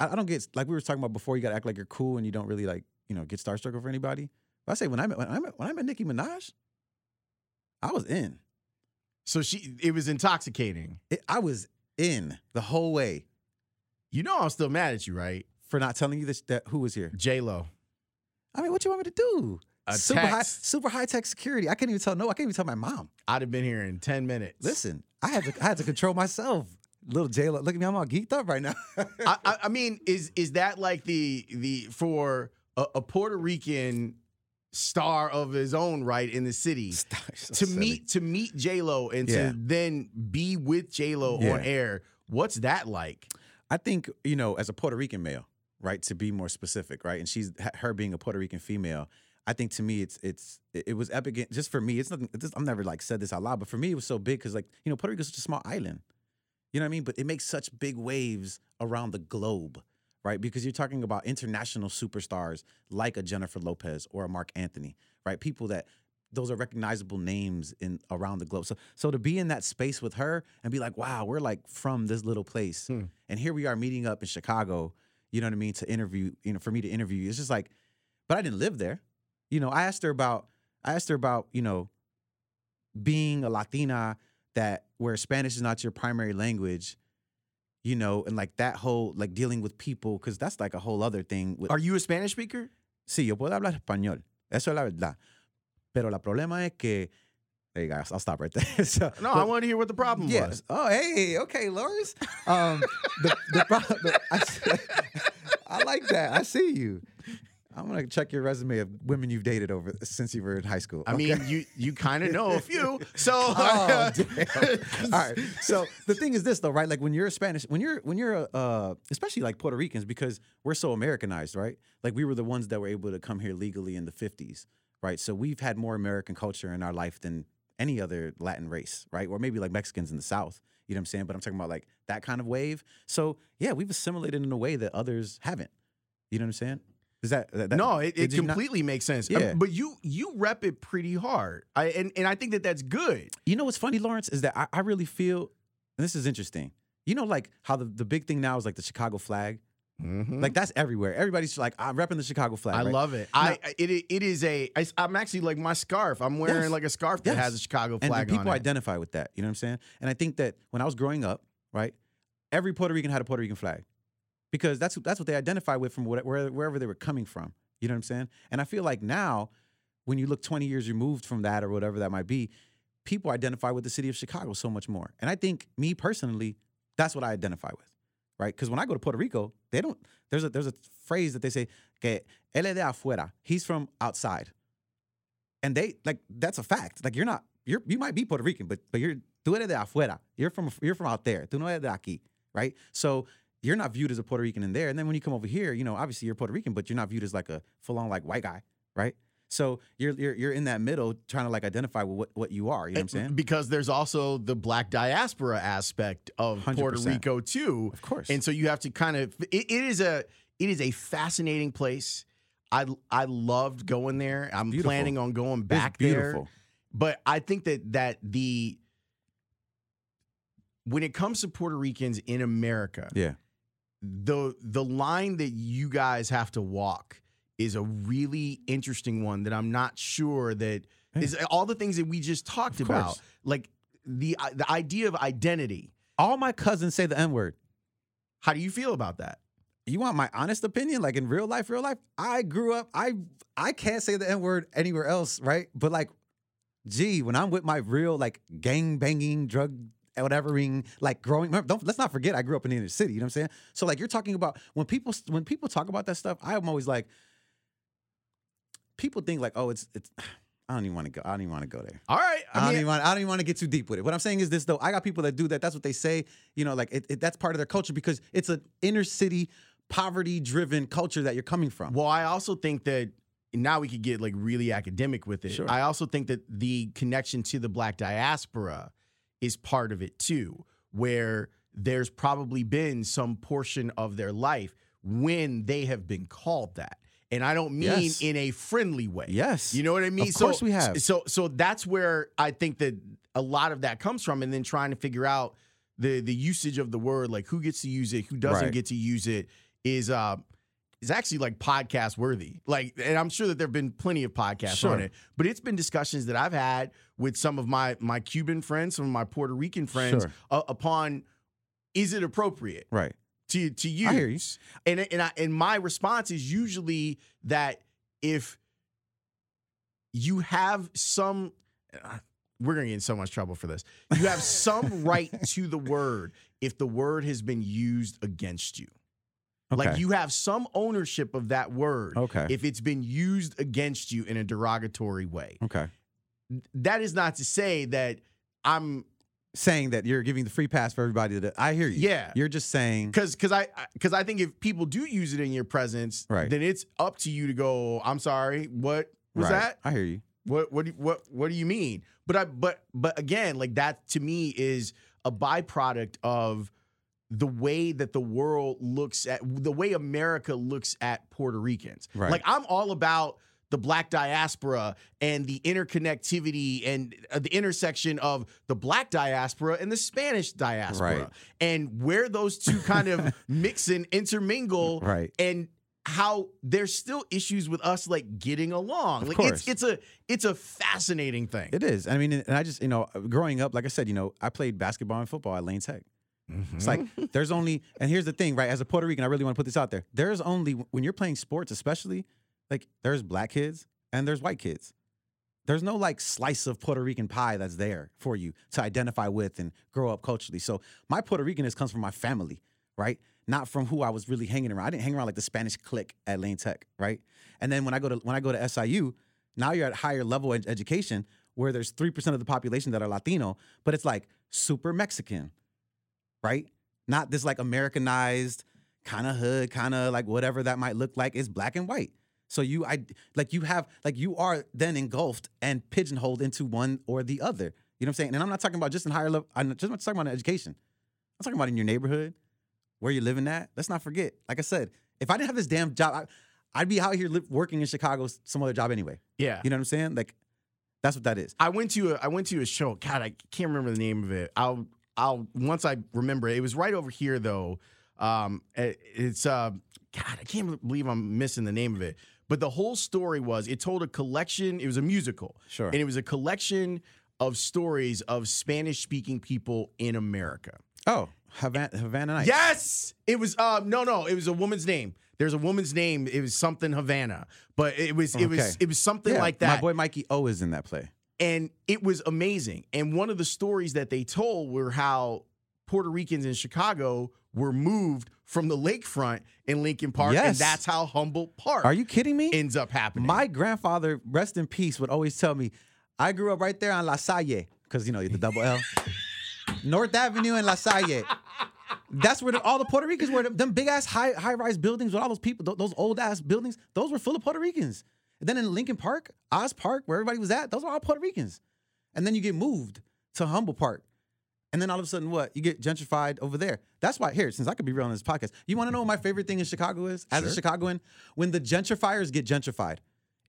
I, I don't get like we were talking about before. You got to act like you're cool and you don't really like you know get starstruck over anybody. But I say when I met when I met when I met Nicki Minaj, I was in. So she it was intoxicating. It, I was in the whole way You know I'm still mad at you, right? for not telling you this that who was here. J Lo. I mean, what you want me to do? Super high, super high tech security. I can't even tell. No, I can't even tell my mom. I'd have been here in 10 minutes. Listen, I had to. I had to control myself. Little J Lo, look at me. I'm all geeked up right now. I, I, I mean, is is that like the the for a, a Puerto Rican star of his own right in the city so to silly. meet to meet J Lo and Yeah. to then be with J Lo Yeah. on air? What's that like? I think you know, as a Puerto Rican male, right? To be more specific, right? And she's her being a Puerto Rican female. I think to me, it's it's it was epic. Just for me, it's nothing. It's, I'm never like said this out loud, but for me, it was so big because like you know, Puerto Rico's such a small island. You know what I mean? But it makes such big waves around the globe, right? Because you're talking about international superstars like a Jennifer Lopez or a Marc Anthony, right? People that those are recognizable names in around the globe. So so to be in that space with her and be like, wow, we're like from this little place. Hmm. And here we are meeting up in Chicago, you know what I mean, to interview, you know, for me to interview. It's just like, but I didn't live there. You know, I asked her about, I asked her about, you know, being a Latina that where Spanish is not your primary language, you know, and like that whole like dealing with people, because that's like a whole other thing. With, Are you a Spanish speaker? sí, yo puedo hablar español. Eso es la verdad. Pero la problema es que, there you go, I'll stop right there. So, No, but- I want to hear what the problem Yes. was. Oh, hey, okay, Loris. Um, the the, pro- the I, I like that. I see you. I'm gonna check your resume of women you've dated over since you were in high school. I okay? mean, you you kind of know a few. So Oh, damn. All right. So the thing is this though, right? Like when you're a Spanish, when you're when you're a, uh, especially like Puerto Ricans, because we're so Americanized, right? Like we were the ones that were able to come here legally in the 50s, right? So we've had more American culture in our life than any other Latin race, right? Or maybe like Mexicans in the South. You know what I'm saying? But I'm talking about like that kind of wave. So yeah, we've assimilated in a way that others haven't. You know what I'm saying? Is that, that no, it, it you not- completely makes sense. Um, Yeah. but you you rep it pretty hard. I and, and I think that that's good. You know what's funny, Lawrence, is that I, I really feel, and this is interesting. You know, like how the, the big thing now is like the Chicago flag. Like that's everywhere. Everybody's like, I'm repping the Chicago flag. I right? love it. I I- it it is a. I, I'm actually like my scarf. I'm wearing Yes. like a scarf that Yes. has a Chicago and flag then people identify with that. You know what I'm saying? And I think that when I was growing up, right, every Puerto Rican had a Puerto Rican flag because that's that's what they identify with from what, where, wherever they were coming from. You know what I'm saying? And I feel like now, when you look 20 years removed from that or whatever that might be, people identify with the city of Chicago so much more. And I think me personally, that's what I identify with, right? Because when I go to Puerto Rico, they don't. There's a there's a phrase that they say, "que él es de afuera." He's from outside, and they like that's a fact. Like you're not you're you might be Puerto Rican, but but you're tú eres de afuera. You're from you're from out there. Tú no eres de aquí, right? So you're not viewed as a Puerto Rican in there. And then when you come over here, you know, obviously you're Puerto Rican, but you're not viewed as like a full on like white guy, right? So you're you're you're in that middle trying to like identify with what, what you are. You know what I'm eh, saying? Because there's also the black diaspora aspect of Puerto 100%. Rico too. Of course. And so you have to kind of it, it is a it is a fascinating place. I I loved going there. I'm Beautiful. planning on going back there. But I think that that the when it comes to Puerto Ricans in America, Yeah. The the line that you guys have to walk is a really interesting one that I'm not sure that is all the things that we just talked Of about. course. Like the uh, the idea of identity. All my cousins say the N word. How do you feel about that? You want my honest opinion? Like in real life, real life, I grew up. I I can't say the N word anywhere else, right? But like, gee, when I'm with my real like gang banging, drug whatevering, like growing. Remember, don't let's not forget, I grew up in the inner city. You know what I'm saying? So like, you're talking about when people when people talk about that stuff, I'm always like, people think like, oh, it's it's. I don't even want to go. I don't even want to go there. All right. I, I, don't mean, even want. I don't even want to get too deep with it. What I'm saying is this though. I got people that do that. That's what they say. You know, like it, it, that's part of their culture because it's an inner city, poverty-driven culture that you're coming from. well, I also think that now we could get like really academic with it. Sure. I also think that the connection to the black diaspora is part of it too, where there's probably been some portion of their life when they have been called that. And I don't mean Yes. in a friendly way. Yes. You know what I mean? Of course we have. So so that's where I think that a lot of that comes from and then trying to figure out the the usage of the word like who gets to use it, who doesn't Right. get to use it is uh is actually like podcast worthy. Like and I'm sure that there've been plenty of podcasts Sure. on it. But it's been discussions that I've had with some of my my Cuban friends, some of my Puerto Rican friends Sure. uh, upon is it appropriate? Right. to to use. I hear you. And and I, and my response is usually that if you have some uh, we're going to get in so much trouble for this. You have some right to the word if the word has been used against you. Like you have some ownership of that word Okay. if it's been used against you in a derogatory way. Okay. That is not to say that I'm Saying that you're giving the free pass for everybody that I hear you. Yeah. You're just saying. because because I because I think if people do use it in your presence, Right. then it's up to you to go. I'm sorry. What was right. that? I hear you. What what do, what what do you mean? But I but but again, like that to me is a byproduct of the way that the world looks at the way America looks at Puerto Ricans. Right. Like I'm all about the black diaspora and the interconnectivity and uh, the intersection of the black diaspora and the Spanish diaspora Right. and where those two kind of mix and intermingle Right. and how there's still issues with us like getting along. Of like course. it's it's a it's a fascinating thing. It is. I mean, and I just, you know, growing up, like I said, you know, I played basketball and football at Lane Tech. Mm-hmm. It's like there's only, and here's the thing, right? As a Puerto Rican, I really want to put this out there. There's only when you're playing sports, especially, like there's black kids and there's white kids. There's no like slice of Puerto Rican pie that's there for you to identify with and grow up culturally. So my Puerto Ricanness comes from my family, right? not from who I was really hanging around. I didn't hang around like the Spanish clique at Lane Tech, right? And then when I go to when I go to SIU, now you're at higher level ed- education where there's three percent of the population that are Latino, but it's like super Mexican, right? Not this like Americanized kind of hood, kind of like whatever that might look like. It's black and white. So you, I like you have like you are then engulfed and pigeonholed into one or the other. You know what I'm saying? And I'm not talking about just in higher level. I'm just not talking about education. I'm talking about in your neighborhood, where you're living at. Let's not forget. Like I said, if I didn't have this damn job, I, would be out here li- working in Chicago, some other job anyway. Yeah. You know what I'm saying? Like that's what that is. I went to a I went to a show. God, I can't remember the name of it. I'll I'll once I remember it. It was right over here though. Um, it- it's uh, God, I can't believe I'm missing the name of it. But the whole story was it told a collection. It was a musical, Sure. and it was a collection of stories of Spanish speaking people in America. Oh, Havana, Havana Nights. Yes, it was. Uh, no, no, it was a woman's name. There's a woman's name. It was something Havana, but it was it was it was something Yeah, like that My boy Mikey O is in that play. And it was amazing. And one of the stories that they told were how Puerto Ricans in Chicago were moved from the lakefront in Lincoln Park, and that's how Humboldt Park Are you kidding me? ends up happening. My grandfather, rest in peace, would always tell me, I grew up right there on La Salle, because you know the double L. North Avenue and La Salle. That's where the, all the Puerto Ricans were. Them big ass high high rise buildings with all those people, th- those old ass buildings, those were full of Puerto Ricans. And then in Lincoln Park, Oz Park, where everybody was at, those are all Puerto Ricans. And then you get moved to Humboldt Park. And then all of a sudden, what? You get gentrified over there. That's why, here, since I could be real on this podcast, you want to know what my favorite thing in Chicago is? As a Chicagoan, when the gentrifiers get gentrified.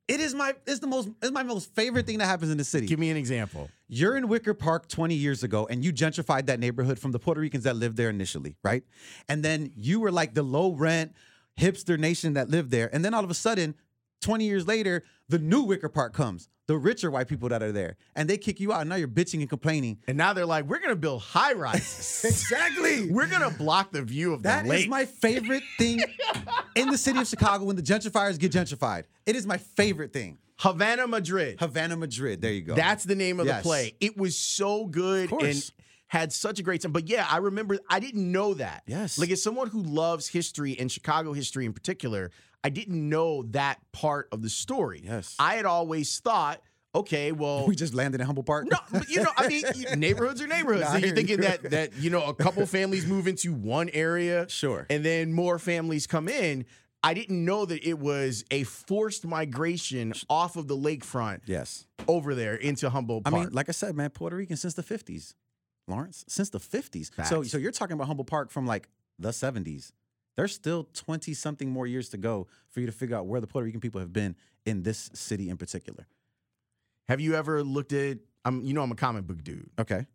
It is my it's the most it's my most favorite thing that happens in the city. Give me an example. You're in Wicker Park 20 years ago and you gentrified that neighborhood from the Puerto Ricans that lived there initially, right? And then you were like the low rent hipster nation that lived there. And then all of a sudden, 20 years later, the new Wicker Park comes, the richer white people that are there, and they kick you out. And now you're bitching and complaining. And now they're like, we're gonna build high rises. Exactly. we're gonna block the view of That the is lake. my favorite thing in the city of Chicago when the gentrifiers get gentrified. It is my favorite thing. Havana, Madrid. Havana, Madrid. There you go. That's the name of Yes. the play. It was so good and had such a great time. But yeah, I remember I didn't know that. Yes. Like as someone who loves history and Chicago history in particular, I didn't know that part of the story. Yes. I had always thought, okay, well we just landed in Humboldt Park. no, but you know, I mean, neighborhoods are neighborhoods. Nah, I you're thinking that that you know a couple families move into one area, Sure. and then more families come in. I didn't know that it was a forced migration off of the lakefront Yes. over there into Humboldt I mean, like I said, man, Puerto Rican since the 50s. Lawrence, since the 50s. So so you're talking about Humboldt Park from like the 70s. There's still 20 something more years to go for you to figure out where the Puerto Rican people have been in this city in particular. Have you ever looked at? I'm, you know, I'm a comic book dude. Okay.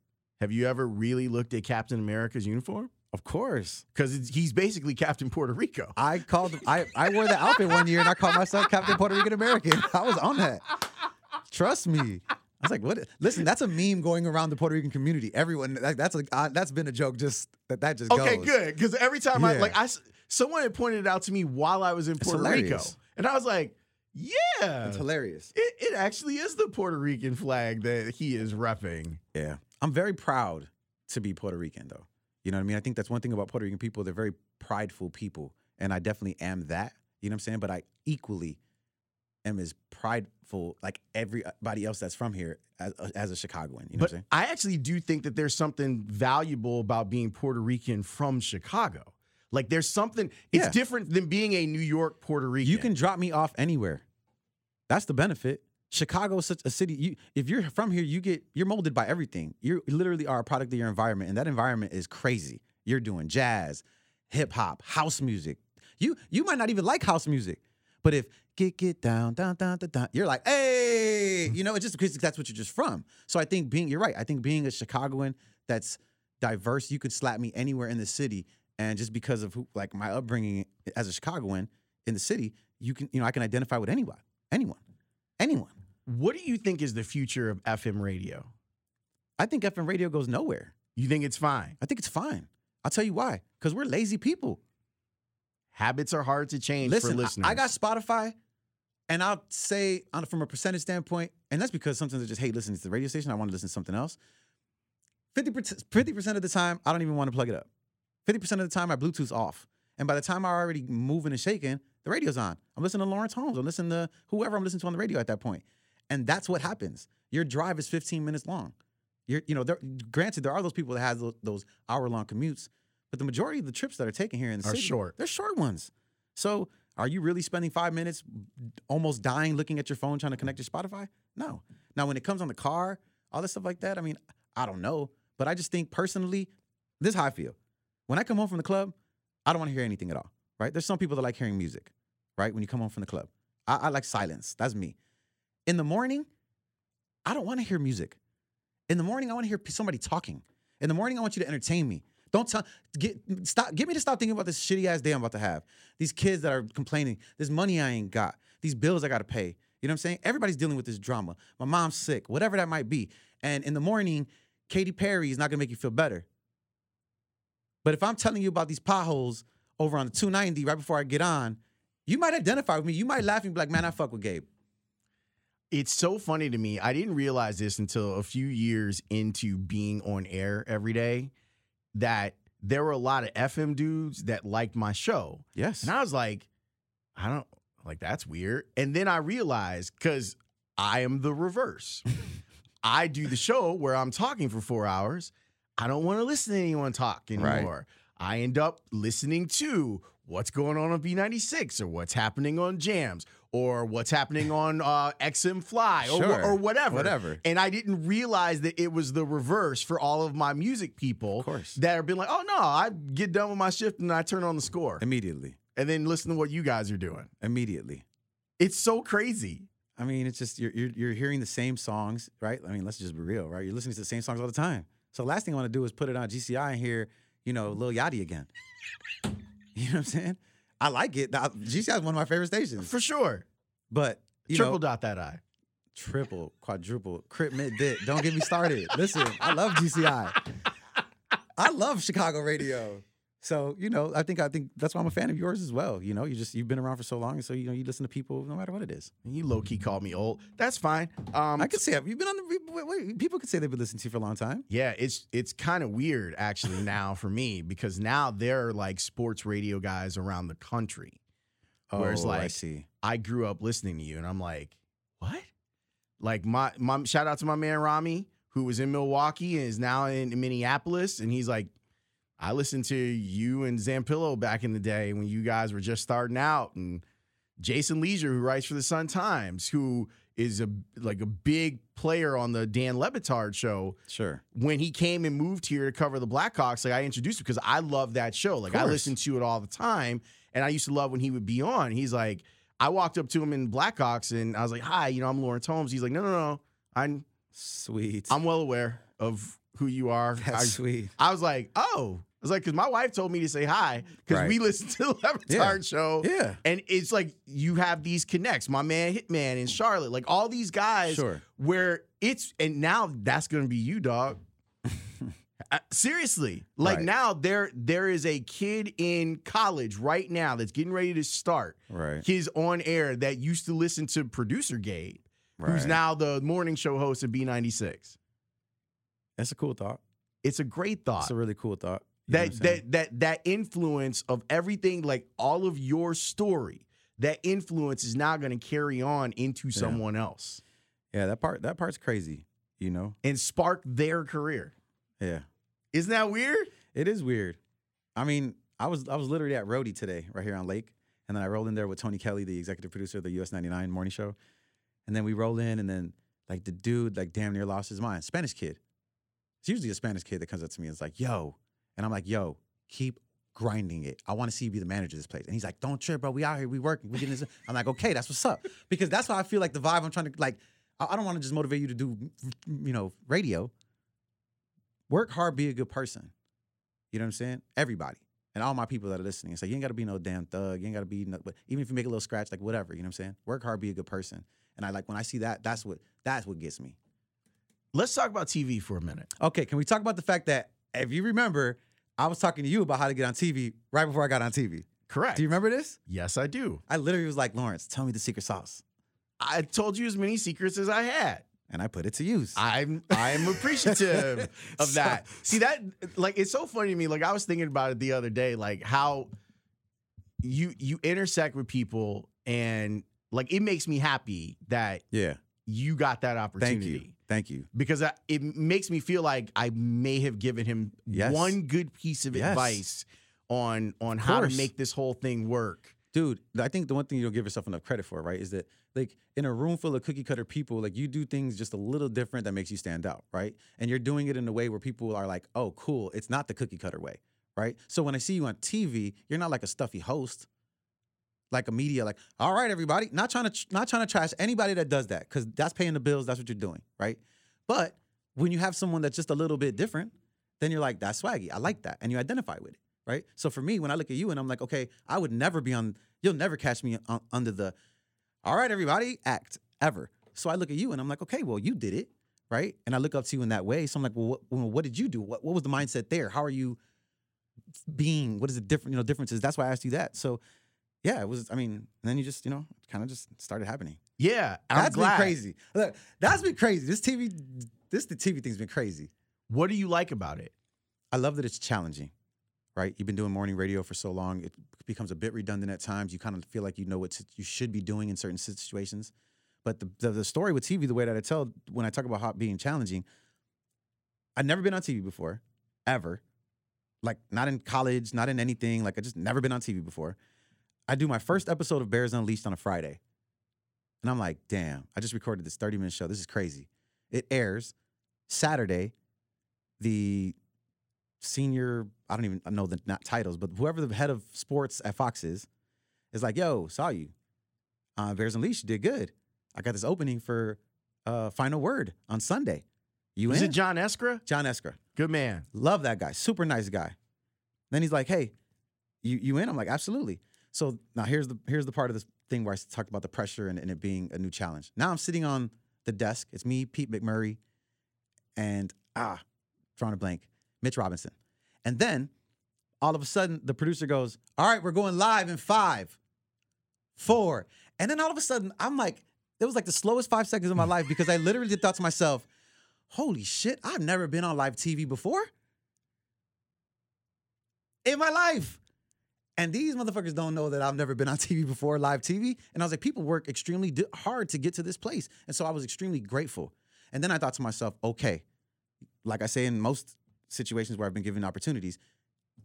Have you ever really looked at Captain America's uniform? Of course. Because he's basically Captain Puerto Rico. I called I I wore the outfit one year and I called myself Captain Puerto Rican American. I was on that. Trust me. I was like, "What? Listen, that's a meme going around the Puerto Rican community. Everyone, that, that's like, uh, that's been a joke. Just that that just Okay, goes. good. Because every time I like, I someone had pointed it out to me while I was in Puerto Rico, and I was like, yeah, It's hilarious. it, it actually is the Puerto Rican flag that he is repping. Yeah. I'm very proud to be Puerto Rican, though. You know what I mean? I think that's one thing about Puerto Rican people. They're very prideful people. And I definitely am that. You know what I'm saying? But I equally am as prideful, like everybody else that's from here, as, as a Chicagoan. You know what I'm But saying? I actually do think that there's something valuable about being Puerto Rican from Chicago. Like there's something. It's Yeah. different than being a New York Puerto Rican. You can drop me off anywhere. That's the benefit. Chicago is such a city. You, if you're from here, you get you're molded by everything. You literally are a product of your environment, and that environment is crazy. You're doing jazz, hip hop, house music. You you might not even like house music, but if get get down down down down, down you're like hey, you know, it's just because that's what you're just from. So I think being you're right. I think being a Chicagoan that's diverse, you could slap me anywhere in the city, and just because of who like my upbringing as a Chicagoan in the city, you can you know I can identify with anyone, anyone, anyone. What do you think is the future of FM radio? I think FM radio goes nowhere. You think it's fine? I think it's fine. I'll tell you why. Because we're lazy people. Habits are hard to change for Listen, I- I got Spotify, and I'll say on, from a percentage standpoint, and that's because sometimes I just hate listening to the radio station. I want to listen to something else. 50 percent 50% of the time, I don't even want to plug it up. 50% of the time, my Bluetooth's off. And by the time I'm already moving and shaking, the radio's on. I'm listening to Lawrence Holmes. I'm listening to whoever I'm listening to on the radio at that point. And that's what happens. Your drive is 15 minutes long. You're, you know, there, granted, there are those people that have those, those hour long commutes, but the majority of the trips that are taken here in the city. Are city, short. They're short ones. So, are you really spending five minutes, almost dying, looking at your phone trying to connect your Spotify? No. Now, when it comes on the car, all this stuff like that, I mean, I don't know, but I just think personally, this is how I feel. When I come home from the club, I don't want to hear anything at all. Right? There's some people that like hearing music. Right? When you come home from the club, I, I like silence. That's me. In the morning, I don't want to hear music. In the morning, I want to hear somebody talking. In the morning, I want you to entertain me. Don't tell get stop get me to stop thinking about this shitty ass day I'm about to have. These kids that are complaining, this money I ain't got, these bills I gotta pay. You know what I'm saying? Everybody's dealing with this drama. My mom's sick, whatever that might be. And in the morning, Katy Perry is not gonna make you feel better. But if I'm telling you about these potholes over on the 290 right before I get on, you might identify with me. You might laugh and be like, man, I fuck with Gabe. It's so funny to me. I didn't realize this until a few years into being on air every day that there were a lot of FM dudes that liked my show. Yes. And I was like, I don't like that's weird. And then I realized because I am the reverse. I do the show where I'm talking for four hours. I don't want to listen to anyone talk Right. anymore. I end up listening to what's going on on B96 or what's happening on Jams or what's happening on uh, XM Fly or, Sure. or whatever. Whatever. And I didn't realize that it was the reverse for all of my music people Of course. that have been like, oh no, I get done with my shift and I turn on the score Immediately. and then listen to what you guys are doing. Immediately. It's so crazy. I mean, it's just you're, you're you're hearing the same songs, right? I mean, let's just be real, right? You're listening to the same songs all the time. So last thing I want to do is put it on GCI and hear, you know, Lil Yachty again. you know what I'm saying? I like it. GCI is one of my favorite stations, For sure. but you Triple know, dot that eye. triple, quadruple, crit mid dit. Don't get me started. Listen, I love GCI. I love Chicago radio. So you know, I think I think that's why I'm a fan of yours as well. You know, you just you've been around for so long, and so you know you listen to people no matter what it is. You low key called me old. That's fine. Um, I could say you've been on the wait, people could say they've been listening to you for a long time. yeah, it's it's kind of weird actually now for me because now there are like sports radio guys around the country. Whereas, oh, I see. I grew up listening to you, and I'm like, what? Like my my shout out to my man Rami, who was in Milwaukee and is now in Minneapolis, and he's like, I listened to you and Zampillo back in the day when you guys were just starting out, and Jason Lieser, who writes for the Sun Times, who is a like a big player on the Dan Le Batard show. Sure. When he came and moved here to cover the Blackhawks, like I introduced him because I love that show. Like I listened to it all the time, and I used to love when he would be on. He's like, I walked up to him in Blackhawks, and I was like, "Hi, you know, I'm Lawrence Holmes." He's like, "No, no, no, I'm Sweet. I'm well aware of who you are." That's I, sweet. I was like, "Oh." I was like, because my wife told me to say hi because Right. we listen to the Le Batard Yeah. show. Yeah. And it's like you have these connects. My man Hitman in Charlotte, like all these guys Sure. where it's and now that's gonna be you, dog. Uh, Seriously, like Right. now there there is a kid in college right now that's getting ready to start Right. his on air that used to listen to producer Gabe, who's now the morning show host of B96. That's a cool thought. It's a great thought It's a really cool thought. That what I'm saying? that that that influence of everything like all of your story that influence is now going to carry on into someone else yeah, that part that part's crazy. You know. and spark their career Yeah. isn't that weird It is weird. I mean, I was I was literally at Roti today, right here on Lake, and then I rolled in there with Tony Kelly, the executive producer of the US 99 morning show, and then we roll in, and then like the dude like damn near lost his mind, Spanish kid. It's usually a Spanish kid that comes up to me and is like, "Yo," and I'm like, "Yo, keep grinding it. I want to see you be the manager of this place." And he's like, "Don't trip, bro. We out here, we working, we getting this." I'm like, "Okay, that's what's up," because that's why I feel like the vibe I'm trying to like. I don't want to just motivate you to do, you know, radio. Work hard, be a good person. You know what I'm saying? Everybody. And all my people that are listening. It's like, you ain't got to be no damn thug. You ain't got to be, no, but even if you make a little scratch, like whatever, you know what I'm saying? Work hard, be a good person. And I like, when I see that, that's what, that's what gets me. let's talk about tv for a minute Okay, can we talk about the fact that, if you remember, I was talking to you about how to get on TV right before I got on TV. correct Do you remember this? yes i do I literally was like, Lawrence, tell me the secret sauce. i told you as many secrets as i had And I put it to use. i'm i'm appreciative of So- that see that like it's so funny to me like i was thinking about it the other day like how you you intersect with people and like it makes me happy that Yeah. you got that Thank opportunity. Thank you. because I, it makes me feel like I may have given him Yes. one good piece of Yes. advice on on how to make this whole thing work. Dude, I think the one thing you don't give yourself enough credit for, right, is that like in a room full of cookie cutter people, like you do things just a little different that makes you stand out, right? And you're doing it in a way where people are like, oh, cool, it's not the cookie cutter way, right? So when I see you on TV, you're not like a stuffy host, like a media, like, all right, everybody, not trying to not trying to trash anybody that does that, because that's paying the bills, that's what you're doing, right? But when you have someone that's just a little bit different, then you're like, that's swaggy. I like that. And you identify with it, right? So for me, when I look at you and I'm like, okay, I would never be on, you'll never catch me on, under the, all right, everybody, act ever. So I look at you and I'm like, okay, well, you did it, right? And I look up to you in that way. So I'm like, well, what, what did you do? What, what was the mindset there? How are you being? What is the different, you know, differences? That's why I asked you that. So yeah, it was, I mean, and then you just, you know, kind of just started happening. Yeah, I'm That's glad. been crazy. Look, that's been crazy. This TV, this the TV thing's been crazy. What do you like about it? I love that it's challenging, right? You've been doing morning radio for so long, it becomes a bit redundant at times. You kind of feel like you know what you should be doing in certain situations. But the, the the story with TV, the way that I tell when I talk about how being challenging, I've never been on TV before, ever. Like not in college, not in anything. Like I just never been on TV before. I do my first episode of Bears Unleashed on a Friday. And I'm like, damn, I just recorded this 30 minute show. This is crazy. It airs Saturday, the senior, I don't even know the not titles, but whoever the head of sports at Fox is, is like, yo, saw you. Uh, Bears Unleashed, did good. I got this opening for uh, Final Word on Sunday. You Was in? it John Eskra? John Eskra. Good man. Love that guy. Super nice guy. Then he's like, "Hey, you you in?" I'm like, "Absolutely." So now here's the here's the part of this thing where I talked about the pressure and, and it being a new challenge. Now I'm sitting on the desk. It's me, Pete McMurray, and ah, drawing a blank, Mitch Robinson. And then all of a sudden the producer goes, "All right, we're going live in five, four. And then all of a sudden I'm like, it was like the slowest five seconds of my life because I literally thought to myself, holy shit, I've never been on live TV before in my life. And these motherfuckers don't know that I've never been on TV before, live TV. And I was like, people work extremely di- hard to get to this place. And so I was extremely grateful. And then I thought to myself, okay, like I say in most situations where I've been given opportunities,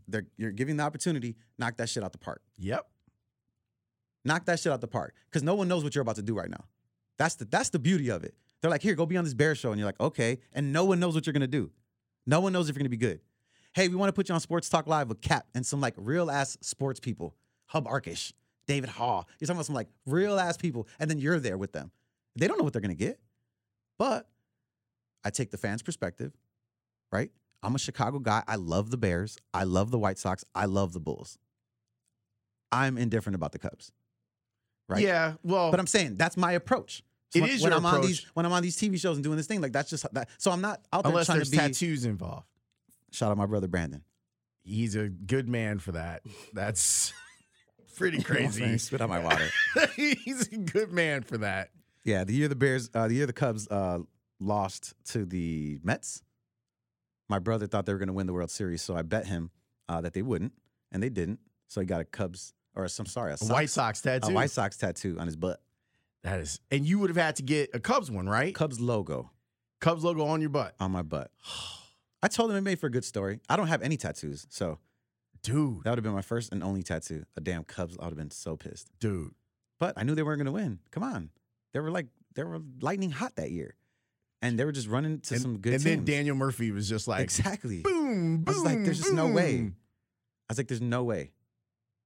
they're, you're giving the opportunity, knock that shit out the park. Yep. Knock that shit out the park. Because no one knows what you're about to do right now. That's the that's the beauty of it. They're like, here, go be on this bear show. And you're like, okay. And no one knows what you're gonna do. No one knows if you're gonna be good. Hey, we want to put you on Sports Talk Live with Cap and some like real ass sports people. Hub Arkush, David Haugh. You're talking about some like real ass people, and then you're there with them. They don't know what they're gonna get. But I take the fans' perspective, right? I'm a Chicago guy. I love the Bears. I love the White Sox. I love the Bulls. I'm indifferent about the Cubs. Right. Yeah. Well, But I'm saying that's my approach. So It when, is when your I'm on these when I'm on these TV shows and doing this thing, like that's just that. So I'm not out there unless trying there's to be. tattoos involved, Shout out my brother Brandon. he's a good man for that. That's pretty crazy. Spit out my water. he's a good man for that. yeah, the year the Bears, uh, the year the Cubs uh, lost to the Mets, my brother thought they were going to win the World Series, so I bet him uh, that they wouldn't, and they didn't. So he got a Cubs or some sorry, a, A White Sox tattoo. a White Sox tattoo on his butt. That is, and you would have had to get a Cubs one, right? Cubs logo Cubs logo on your butt, on my butt. I told him it made for a good story. I don't have any tattoos, so dude. that would have been my first and only tattoo. A damn Cubs. I would have been so pissed. Dude, But I knew they weren't going to win. Come on, they were like they were lightning hot that year, and they were just running to and, some good and teams. then Daniel Murphy was just like, exactly. boom, boom. I was like, there's just no way. I was like, there's no way,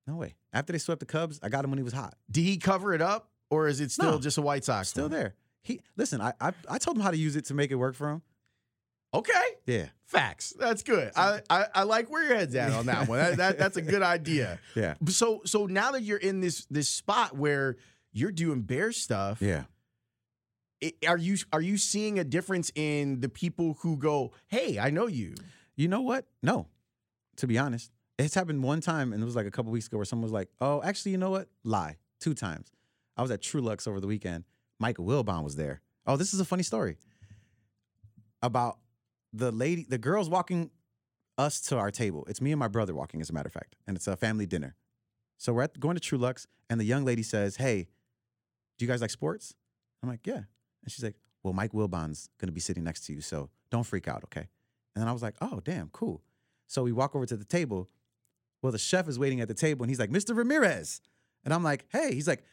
no way. After they swept the Cubs, I got him when he was hot, Did he cover it up, or is it still No. just a White Sox? still one? there. He listen. I, I I told him how to use it to make it work for him. Okay, Yeah, facts. That's good. I, I I like where your head's at on that one. That, that that's a good idea. yeah, So so now that you're in this this spot where you're doing bear stuff, yeah. i- are you are you seeing a difference in the people who go, "Hey, I know you." You know what? No, to be honest, it's happened one time, and it was like a couple weeks ago where someone was like, "Oh, actually, you know what? Lie." Two times. I was at Truluck's over the weekend. Michael Wilbon was there. Oh, this is a funny story about the lady, the girls walking us to our table. It's me and my brother walking, as a matter of fact, and it's a family dinner. So we're at, going to Truluck's, and the young lady says, "Hey, do you guys like sports?" I'm like, "Yeah." And she's like, "Well, Mike Wilbon's gonna be sitting next to you, so don't freak out, okay?" And then I was like, "Oh, damn, cool." So we walk over to the table. Well, the chef is waiting at the table, and he's like, "Mr. Ramirez," and I'm like, "Hey," he's like.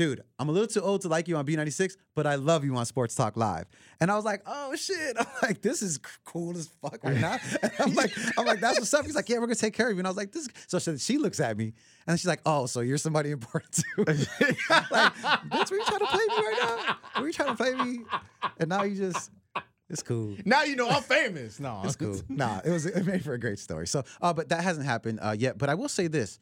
Dude, I'm a little too old to like you on B96, but I love you on Sports Talk Live. And I was like, oh shit. I'm like, this is cool as fuck right now. And I'm like, I'm like, that's what's up. He's like, yeah, we're gonna take care of you. And I was like, this. So she, she looks at me and she's like, oh, so you're somebody important too. like, bitch, were you trying to play me right now? Were you trying to play me? And now you just, it's cool. Now you know I'm famous. No, It's cool. nah, it was it made for a great story. So, uh, but that hasn't happened uh, yet. But I will say this: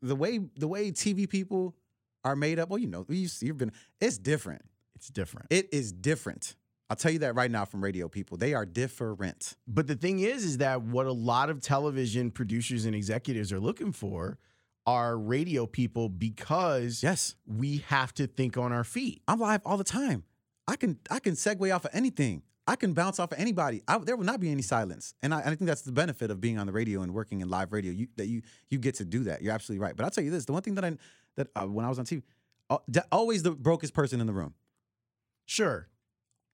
the way the way TV people are made up. Well, you know, you've, you've been. It's different. It's different. It is different. I'll tell you that right now from radio people. They are different. But the thing is, is that what a lot of television producers and executives are looking for are radio people because Yes, we have to think on our feet. I'm live all the time. I can I can segue off of anything. I can bounce off of anybody. I, there will not be any silence, and I, I think that's the benefit of being on the radio and working in live radio. You, that you you get to do that. You're absolutely right. But I'll tell you this: the one thing that I that uh, when I was on TV, uh, always the brokest person in the room. Sure,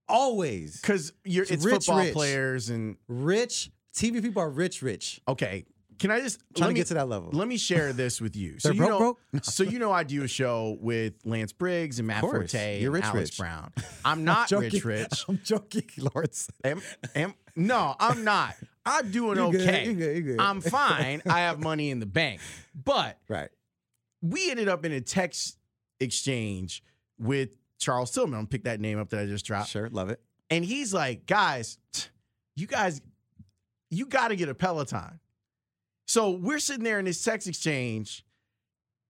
Always because you're It's it's rich, football rich. players and rich. TV people are rich, rich. okay. Can I just Trying let to me, get to that level. Let me share this with you. So you broke, know, broke? so you know, I do a show with Lance Briggs and Matt. Forte You're and rich, Alex rich. Brown. I'm not joking. rich, rich. I'm joking, Lawrence. Am, am, no, I'm not. I'm doing You good, okay. you good, you good. I'm fine. I have money in the bank. But Right. We ended up in a text exchange with Charles Tillman. I'm gonna pick that name up that I just dropped. Sure, love it. And he's like, guys, you guys, you got to get a Peloton. So we're sitting there in this text exchange,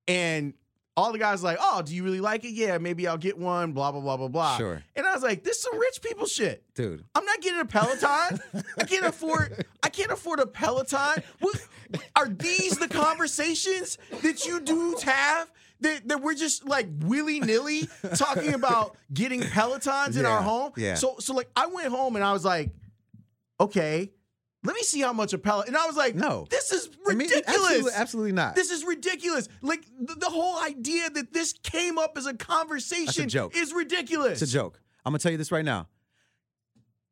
and all the guys like, oh, do you really like it? Yeah, maybe I'll get one, blah, blah, blah, blah, blah. Sure. And I was like, this is some rich people shit. Dude. I'm not getting a Peloton. I can't afford. I can't afford a Peloton. What, are these the conversations that you dudes have? That, that we're just like willy nilly talking about getting Pelotons in our home. yeah. So so like I went home and I was like, okay, let me see how much a Peloton. And I was like, No. this is I mean, ridiculous. absolutely, absolutely not. This is ridiculous. Like the, the whole idea that this came up as a conversation joke. is ridiculous. It's a joke. I'm gonna tell you this right now.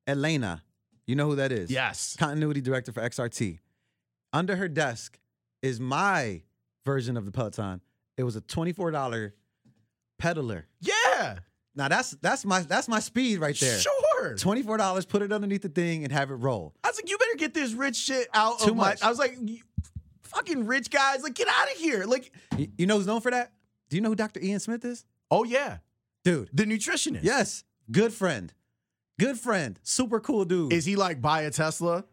Elena, you know who that is? Yes. Continuity director for XRT. Under her desk is my version of the Peloton. It was a $24 peddler. Yeah. Now that's that's my that's my speed right there. Sure. $24, put it underneath the thing and have it roll. Was like, you better get this rich shit out Too of my. much. I was like, fucking rich guys, like get out of here. Like, You, you know who's known for that? Do you know who Dr. Ian Smith is? oh yeah, Dude. the nutritionist. Yes. Good friend. Good friend. Super cool dude. Is he like buy a Tesla?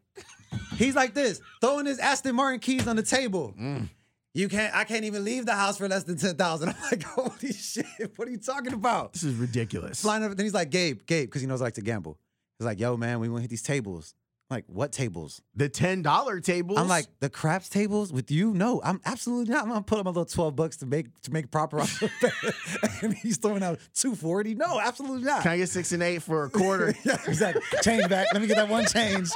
He's like this, throwing his Aston Martin keys on the table. Mm. You can't. I can't even leave the house for less than ten thousand. I'm like, holy shit! What are you talking about? This is ridiculous. Flying over. Then he's like, Gabe, Gabe, because he knows I like to gamble. He's like, Yo, man, we want to hit these tables. Like, what tables? The ten dollar tables. I'm like, the craps tables with you? No, I'm absolutely not. I'm gonna put up my little twelve bucks to make to make proper. and he's throwing out two forty. No, absolutely not. can I get six and eight for a quarter? yeah, exactly. Change back. Let me get that one change.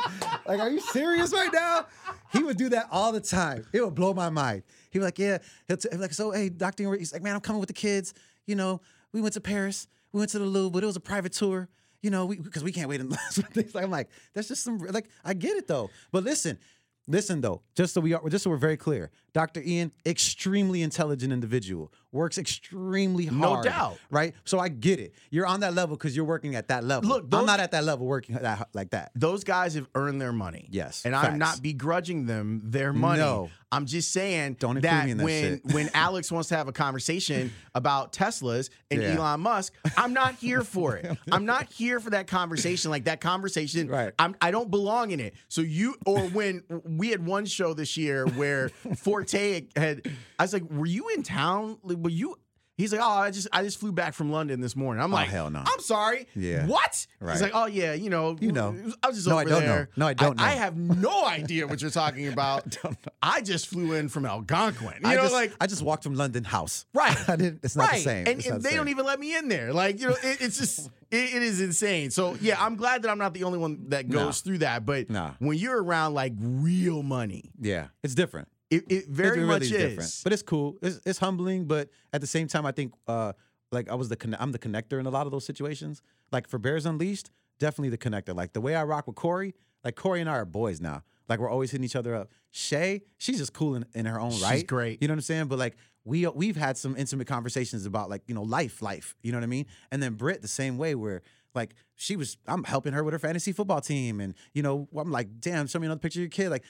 Like, are you serious right now? He would do that all the time. It would blow my mind. He'd be like, yeah. He'll t- like, so, hey, Dr. He's like, man, I'm coming with the kids. You know, we went to Paris. We went to the Louvre, but it was a private tour. You know, because we, can't wait in things. I'm like, that's just some, like, I get it though. But listen, listen though, just so we are, just so we're very clear, Dr. Ian, extremely intelligent individual, works extremely hard. No doubt. Right? So I get it. You're on that level because you're working at that level. Look, I'm not at that level working that, like that. Those guys have earned their money. Yes, And facts. I'm not begrudging them their money. No. I'm just saying Don't that, me in that when when Alex wants to have a conversation about Teslas and Yeah. Elon Musk, I'm not here for it. I'm not here for that conversation. Like that conversation, Right. I'm, I don't belong in it. So you or when we had one show this year where Forte had, I was like, "Were you in town? Like, Were you?" He's like, "Oh, I just I just flew back from London this morning." I'm oh, like, Oh, hell no. I'm sorry. Yeah. What? He's like, "Oh yeah, you know, You know. I was just No, I over don't know. there. No, I don't I, know. have no idea what you're talking about. I just flew in from Algonquin. You I know, just, like I just walked from London House. Right. I didn't. It's not right. the same. And, and they don't even let me in there. Like, you know, it, it's just it, it is insane. So yeah, I'm glad that I'm not the only one that goes Nah. through that. But Nah. when you're around like real money, Yeah, it's different. It, it very It really much is is. different. But it's cool. It's, it's humbling, but at the same time, I think uh, like I was the I'm the connector in a lot of those situations. Like for Bears Unleashed, definitely the connector. Like the way I rock with Corey, like Corey and I are boys now. Like we're always hitting each other up. Shay, she's just cool in, in her own She's right. great. You know what I'm saying? But like we we've had some intimate conversations about like you know life, life. You know what I mean? And then Britt the same way where like she was I'm helping her with her fantasy football team, and you know I'm like, damn, show me another picture of your kid, like.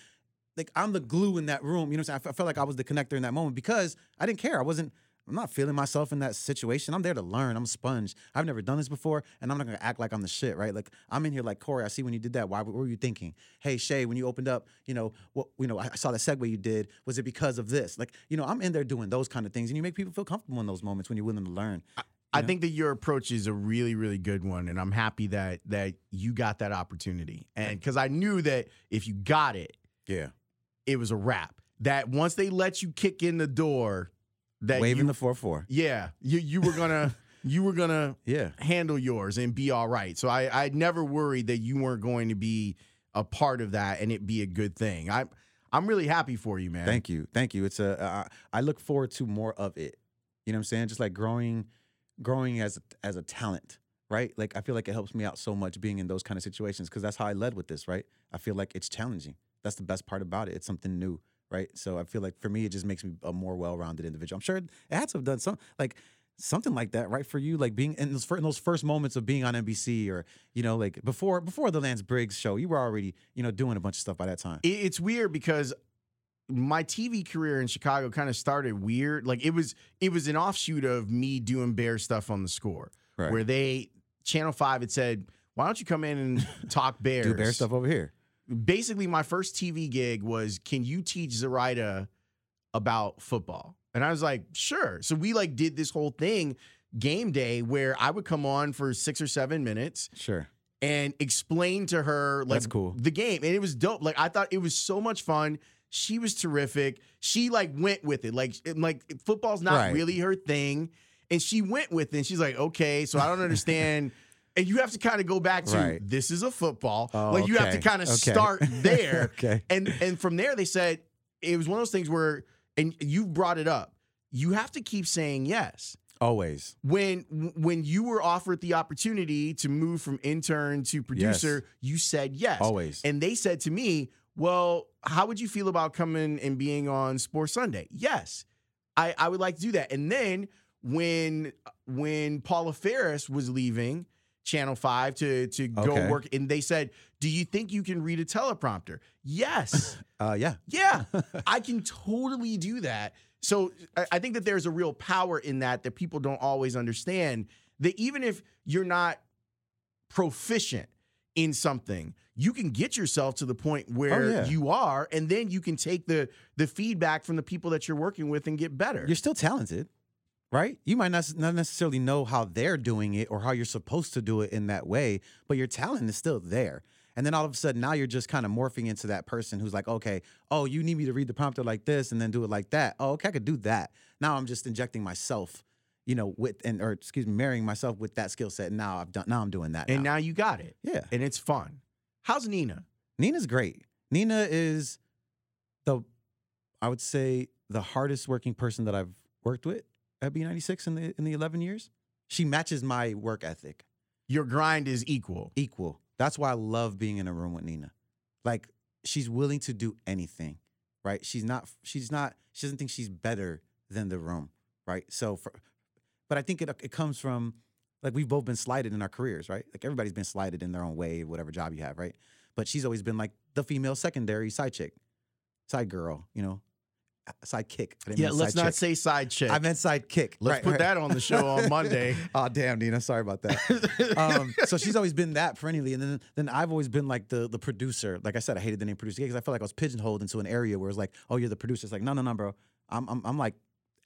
Like I'm the glue in that room, you know. What I'm saying? I felt like I was the connector in that moment because I didn't care. I wasn't. I'm not feeling myself in that situation. I'm there to learn. I'm a sponge. I've never done this before, and I'm not gonna act like I'm the shit, right? Like I'm in here like Corey. I see when you did that. Why? What were you thinking? Hey Shay, when you opened up, you know what? You know I saw the segue you did. Was it because of this? Like you know I'm in there doing those kind of things, and you make people feel comfortable in those moments when you're willing to learn. I know? think that your approach is a really, really good one, and I'm happy that that you got that opportunity. And because I knew that if you got it, Yeah, it was a wrap. That once they let you kick in the door, that waving you, the four four. yeah, you you were gonna you were gonna Yeah, handle yours and be all right. So I I never worried that you weren't going to be a part of that and it be a good thing. I I'm really happy for you, man. Thank you, thank you. It's a. I I look forward to more of it. You know what I'm saying? Just like growing, growing as a, as a talent, right? Like I feel like it helps me out so much being in those kind of situations because that's how I led with this, right? I feel like it's challenging. That's the best part about it. It's something new, right? So I feel like for me, it just makes me a more well-rounded individual. I'm sure it had to have done some like something like that, right? For you, like being in those, in those first moments of being on NBC or you know, like before before the Lance Briggs show, you were already you know doing a bunch of stuff by that time. It's weird because my TV career in Chicago kind of started weird. Like it was it was an offshoot of me doing bear stuff on the score, Right. where they Channel Five had said, "Why don't you come in and talk bears?" Do bear stuff over here. Basically, my first TV gig was, "Can you teach Zoraida about football?" And I was like, "Sure." So we like did this whole thing game day where I would come on for six or seven minutes Sure. and explain to her like That's cool. the game and it was dope like i thought it was so much fun she was terrific she like went with it like like football's not Right. really her thing and she went with it and she's like okay so i don't understand and you have to kind of go back to Right. this is a football Oh, like you have to kind of Okay. start there okay. and and from there they said it was one of those things where and you brought it up you have to keep saying yes Always. when when you were offered the opportunity to move from intern to producer, you said yes. Always. And they said to me, "Well, how would you feel about coming and being on Sports Sunday?" Yes, I I would like to do that. And then when when Paula Ferris was leaving Channel Five to to go Okay. work, and they said, "Do you think you can read a teleprompter?" Yes. Uh, yeah. Yeah, I can totally do that. So I, I think that there's a real power in that that people don't always understand. That even if you're not proficient in something, you can get yourself to the point where Oh, yeah. you are, and then you can take the the feedback from the people that you're working with and get better. You're still talented, right? You might not, not necessarily know how they're doing it or how you're supposed to do it in that way, but your talent is still there. And then all of a sudden, now you're just kind of morphing into that person who's like, okay, oh, you need me to read the prompter like this and then do it like that. Oh, okay, I could do that. Now I'm just injecting myself, you know, with and or excuse me, marrying myself with that skill set. Now I've done. Now I'm doing that. and now. now you got it, yeah, and it's fun. How's Nina? Nina's great. Nina is the, I would say, the hardest working person that I've worked with at B96 in the in the 11 years. She matches my work ethic Your grind is equal. equal. That's why I love being in a room with Nina. Like she's willing to do anything, right? She's not she's not she doesn't think she's better than the room, right? So for but I think it it comes from like we've both been slighted in our careers, right? Like everybody's been slighted in their own way, whatever job you have, right? But she's always been like the female secondary side chick, side girl, you know, side kick. I didn't Yeah, let's not chick. say side chick. I meant side kick. Let's Right, put right. that on the show on Monday. oh damn, Nina, sorry about that. um, so she's always been that perennially, and then then I've always been like the the producer. Like I said, I hated the name producer because I felt like I was pigeonholed into an area where it's like, oh, you're the producer. It's like, no, no, no, bro. I'm I'm, I'm like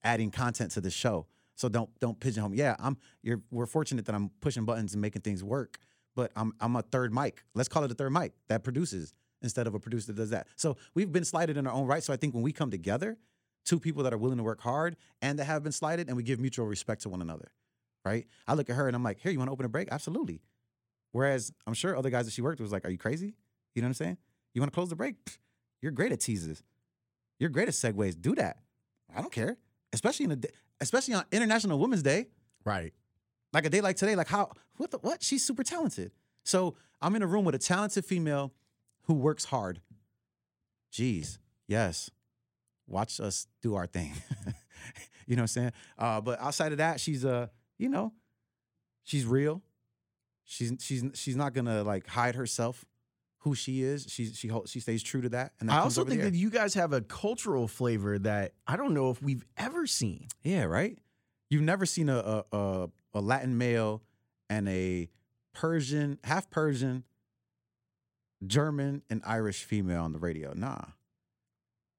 adding content to the show. So don't don't pigeonhole me. Yeah, I'm. You're. We're fortunate that I'm pushing buttons and making things work. But I'm I'm a third mic. Let's call it a third mic that produces instead of a producer that does that. So we've been slighted in our own right. So I think when we come together, two people that are willing to work hard and that have been slighted, and we give mutual respect to one another right? I look at her and I'm like, here, you want to open a break? Absolutely. Whereas I'm sure other guys that she worked with was like, are you crazy? You know what I'm saying? You want to close the break? Pfft, You're great at teases. You're great at segues. Do that. I don't care. Especially in a day, especially on International Women's Day. Right. Like a day like today, like how what the what? She's super talented. So I'm in a room with a talented female who works hard. Jeez, yes. Watch us do our thing. you know what I'm saying? Uh, but outside of that, she's uh, you know, she's real. She's she's she's not gonna like hide herself, who she is. She she she stays true to that. And that I also think that you guys have a cultural flavor that I don't know if we've ever seen. Yeah, right. You've never seen a a, a, a Latin male and a Persian, half Persian, German, and Irish female on the radio. Nah.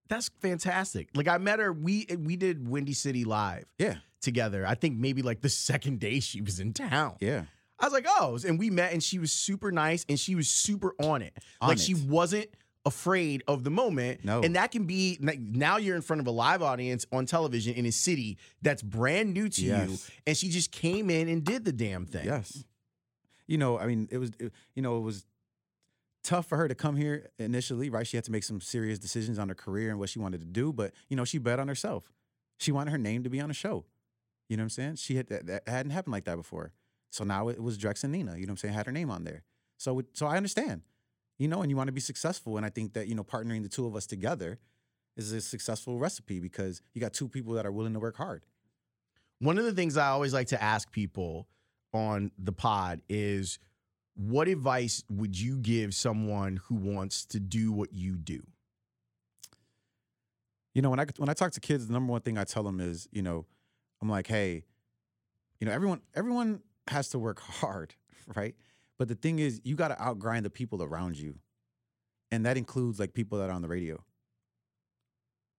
That's fantastic. Like I met her. We we did Windy City live Yeah. together. I think maybe like the second day she was in town. Yeah. I was like, oh, and we met, and she was super nice, and she was super on it. On like it. she wasn't afraid of the moment. No. and that can be like, now you're in front of a live audience on television in a city that's brand new to you, and she just came in and did the damn thing. Yes. You know, I mean, it was, it- you know, it was tough for her to come here initially, right? She had to make some serious decisions on her career and what she wanted to do, but you know, she bet on herself. She wanted her name to be on a show. You know what I'm saying? She had that, that hadn't happened like that before. So now it was Drex and Nina. You know what I'm saying? Had her name on there. So so I understand. You know, and you want to be successful, and I think that you know partnering the two of us together is a successful recipe because you got two people that are willing to work hard. One of the things I always like to ask people on the pod is what advice would you give someone who wants to do what you do? you know when i when i talk to kids the number one thing i tell them is you know i'm like hey you know everyone everyone has to work hard right? But the thing is you got to outgrind the people around you. And that includes like people that are on the radio.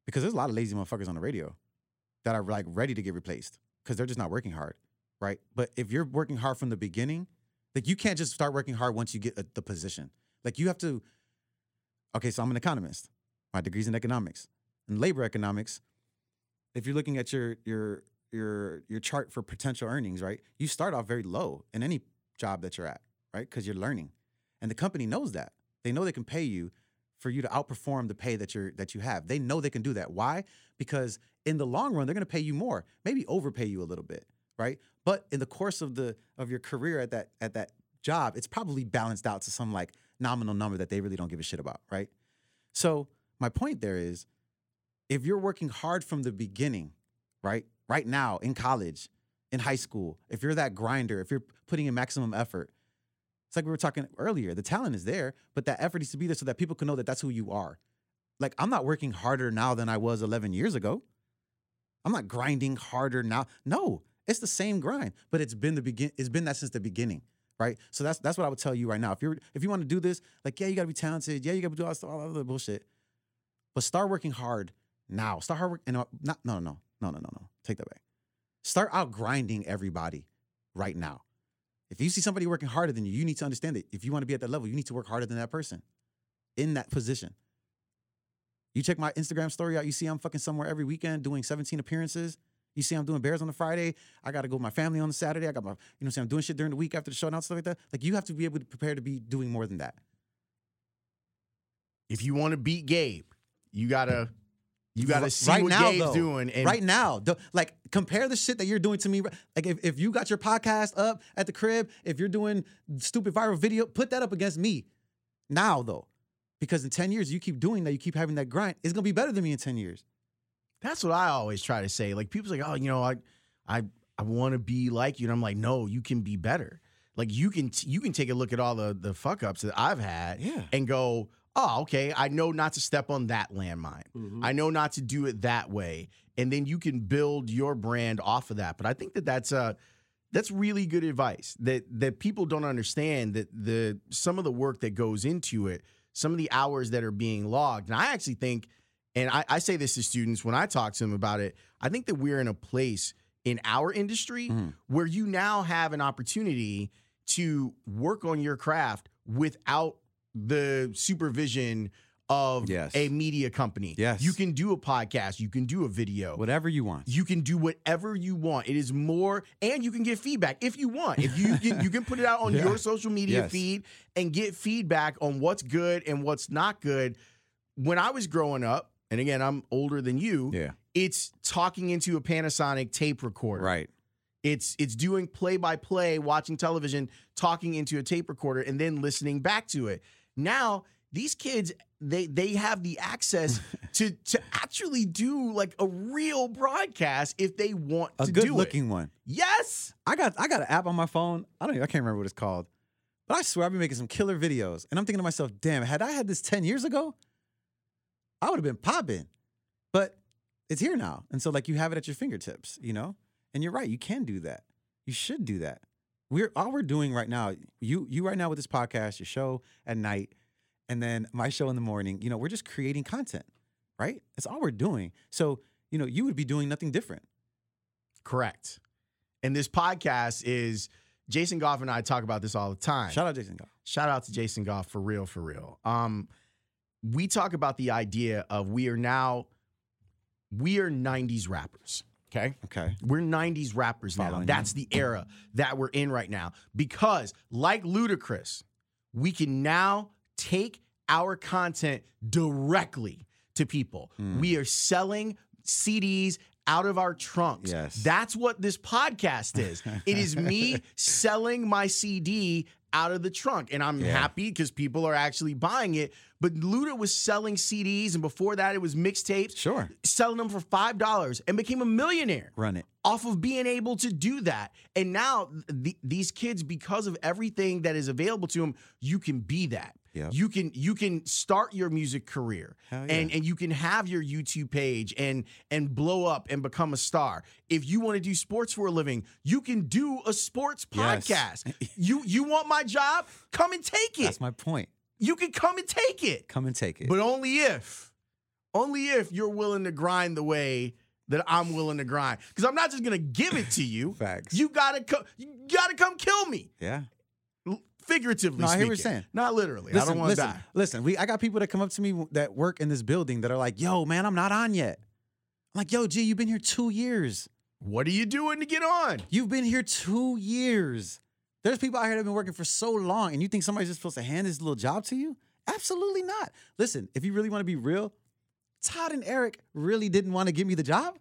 Because there's a lot of lazy motherfuckers on the radio that are like ready to get replaced because they're just not working hard right? But if you're working hard from the beginning like you can't just start working hard once you get a, the position like you have to okay so i'm an economist my degrees in economics in labor economics, if you're looking at your your your your chart for potential earnings, right? You start off very low in any job that you're at, right? Because you're learning, and the company knows that. They know they can pay you for you to outperform the pay that you're that you have. They know they can do that. Why? Because in the long run, they're going to pay you more, maybe overpay you a little bit, right? But in the course of the of your career at that at that job, it's probably balanced out to some like nominal number that they really don't give a shit about, right? So my point there is if you're working hard from the beginning, right? Right now in college, in high school, if you're that grinder, if you're putting in maximum effort, it's like we were talking earlier. The talent is there, but that effort needs to be there so that people can know that that's who you are. Like I'm not working harder now than I was 11 years ago. I'm not grinding harder now. No, it's the same grind, but it's been the begin. It's been that since the beginning, right? So that's that's what I would tell you right now. If you're if you want to do this, like yeah, you got to be talented. Yeah, you got to do all this all other bullshit, but start working hard now. Start hard work and uh, not no no no no no no. Take that back. Start out grinding everybody right now. If you see somebody working harder than you, you need to understand that if you want to be at that level, you need to work harder than that person in that position. You check my Instagram story out, you see I'm fucking somewhere every weekend doing 17 appearances. You see I'm doing bears on the Friday. I got to go with my family on the Saturday. I got my, you know, what I'm saying I'm doing shit during the week after the show and all stuff like that. Like you have to be able to prepare to be doing more than that. If you want to beat Gabe, you gotta you gotta Right- see right what now, Gabe's though. doing. And right now. The- like compare the shit that you're doing to me. Like if, if you got your podcast up at the crib, if you're doing stupid viral video, put that up against me now though. Because in 10 years, you keep doing that, you keep having that grind, it's gonna be better than me in 10 years. That's what I always try to say. Like people's like, oh, you know, I I I want to be like you, and I'm like, no, you can be better. Like you can t- you can take a look at all the the fuck ups that I've had, Yeah. and go, oh, okay, I know not to step on that landmine. Mm-hmm. I know not to do it that way, and then you can build your brand off of that. But I think that that's uh that's really good advice that that people don't understand that the some of the work that goes into it, some of the hours that are being logged, and I actually think and I, I say this to students when I talk to them about it. I think that we're in a place in our industry Mhm. where you now have an opportunity to work on your craft without the supervision of Yes. a media company. Yes. You can do a podcast, you can do a video. Whatever you want. You can do whatever you want. It is more, and you can get feedback if you want. If you can, you can put it out on Yeah. your social media Yes. feed and get feedback on what's good and what's not good. When I was growing up, and again, I'm older than you. Yeah. It's talking into a Panasonic tape recorder. Right. It's it's doing play by play, watching television, talking into a tape recorder, and then listening back to it. Now these kids they they have the access to to actually do like a real broadcast if they want A to good do looking it. one. Yes. I got I got an app on my phone. I don't even, I can't remember what it's called. But I swear I've been making some killer videos. And I'm thinking to myself, damn, had I had this 10 years ago, I would have been popping. But it's here now. And so like you have it at your fingertips, you know? And you're right, you can do that. You should do that. We're all we're doing right now, you you right now with this podcast, your show at night, and then my show in the morning, you know, we're just creating content, right? That's all we're doing. So, you know, you would be doing nothing different. Correct. And this podcast is Jason Goff and I talk about this all the time. Shout out Jason Goff. Shout out to Jason Goff for real, for real. Um, we talk about the idea of we are now we are 90s rappers. Okay. Okay. We're 90s rappers now. Following That's the era that we're in right now. Because, like Ludacris, we can now take our content directly to people. Mm. We are selling CDs out of our trunks. Yes. That's what this podcast is. it is me selling my CD out of the trunk. And I'm Yeah. happy because people are actually buying it. But Luda was selling CDs, and before that, it was mixtapes Sure. selling them for five dollars and became a millionaire Run it. off of being able to do that. And now th- these kids, because of everything that is available to them, you can be that. Yep. You can you can start your music career Hell and and you can have your YouTube page and and blow up and become a star. If you want to do sports for a living, you can do a sports Yes. podcast. you you want my job? Come and take it. That's my point. you can come and take it. Come and take it. But only if, only if you're willing to grind the way that I'm willing to grind. Because I'm not just gonna give it to you. Facts. You gotta come. You gotta come kill me, yeah. Figuratively. No, I hear what you're speaking. saying. Not literally. I don't want to die. listen. We I got people that come up to me that work in this building that are like, "Yo, man, I'm not on yet." I'm like, "Yo, G, you've been here two years. What are you doing to get on? You've been here two years. There's people out here that have been working for so long, and you think somebody's just supposed to hand this little job to you? Absolutely not. Listen, if you really want to be real, Todd and Eric really didn't want to give me the job.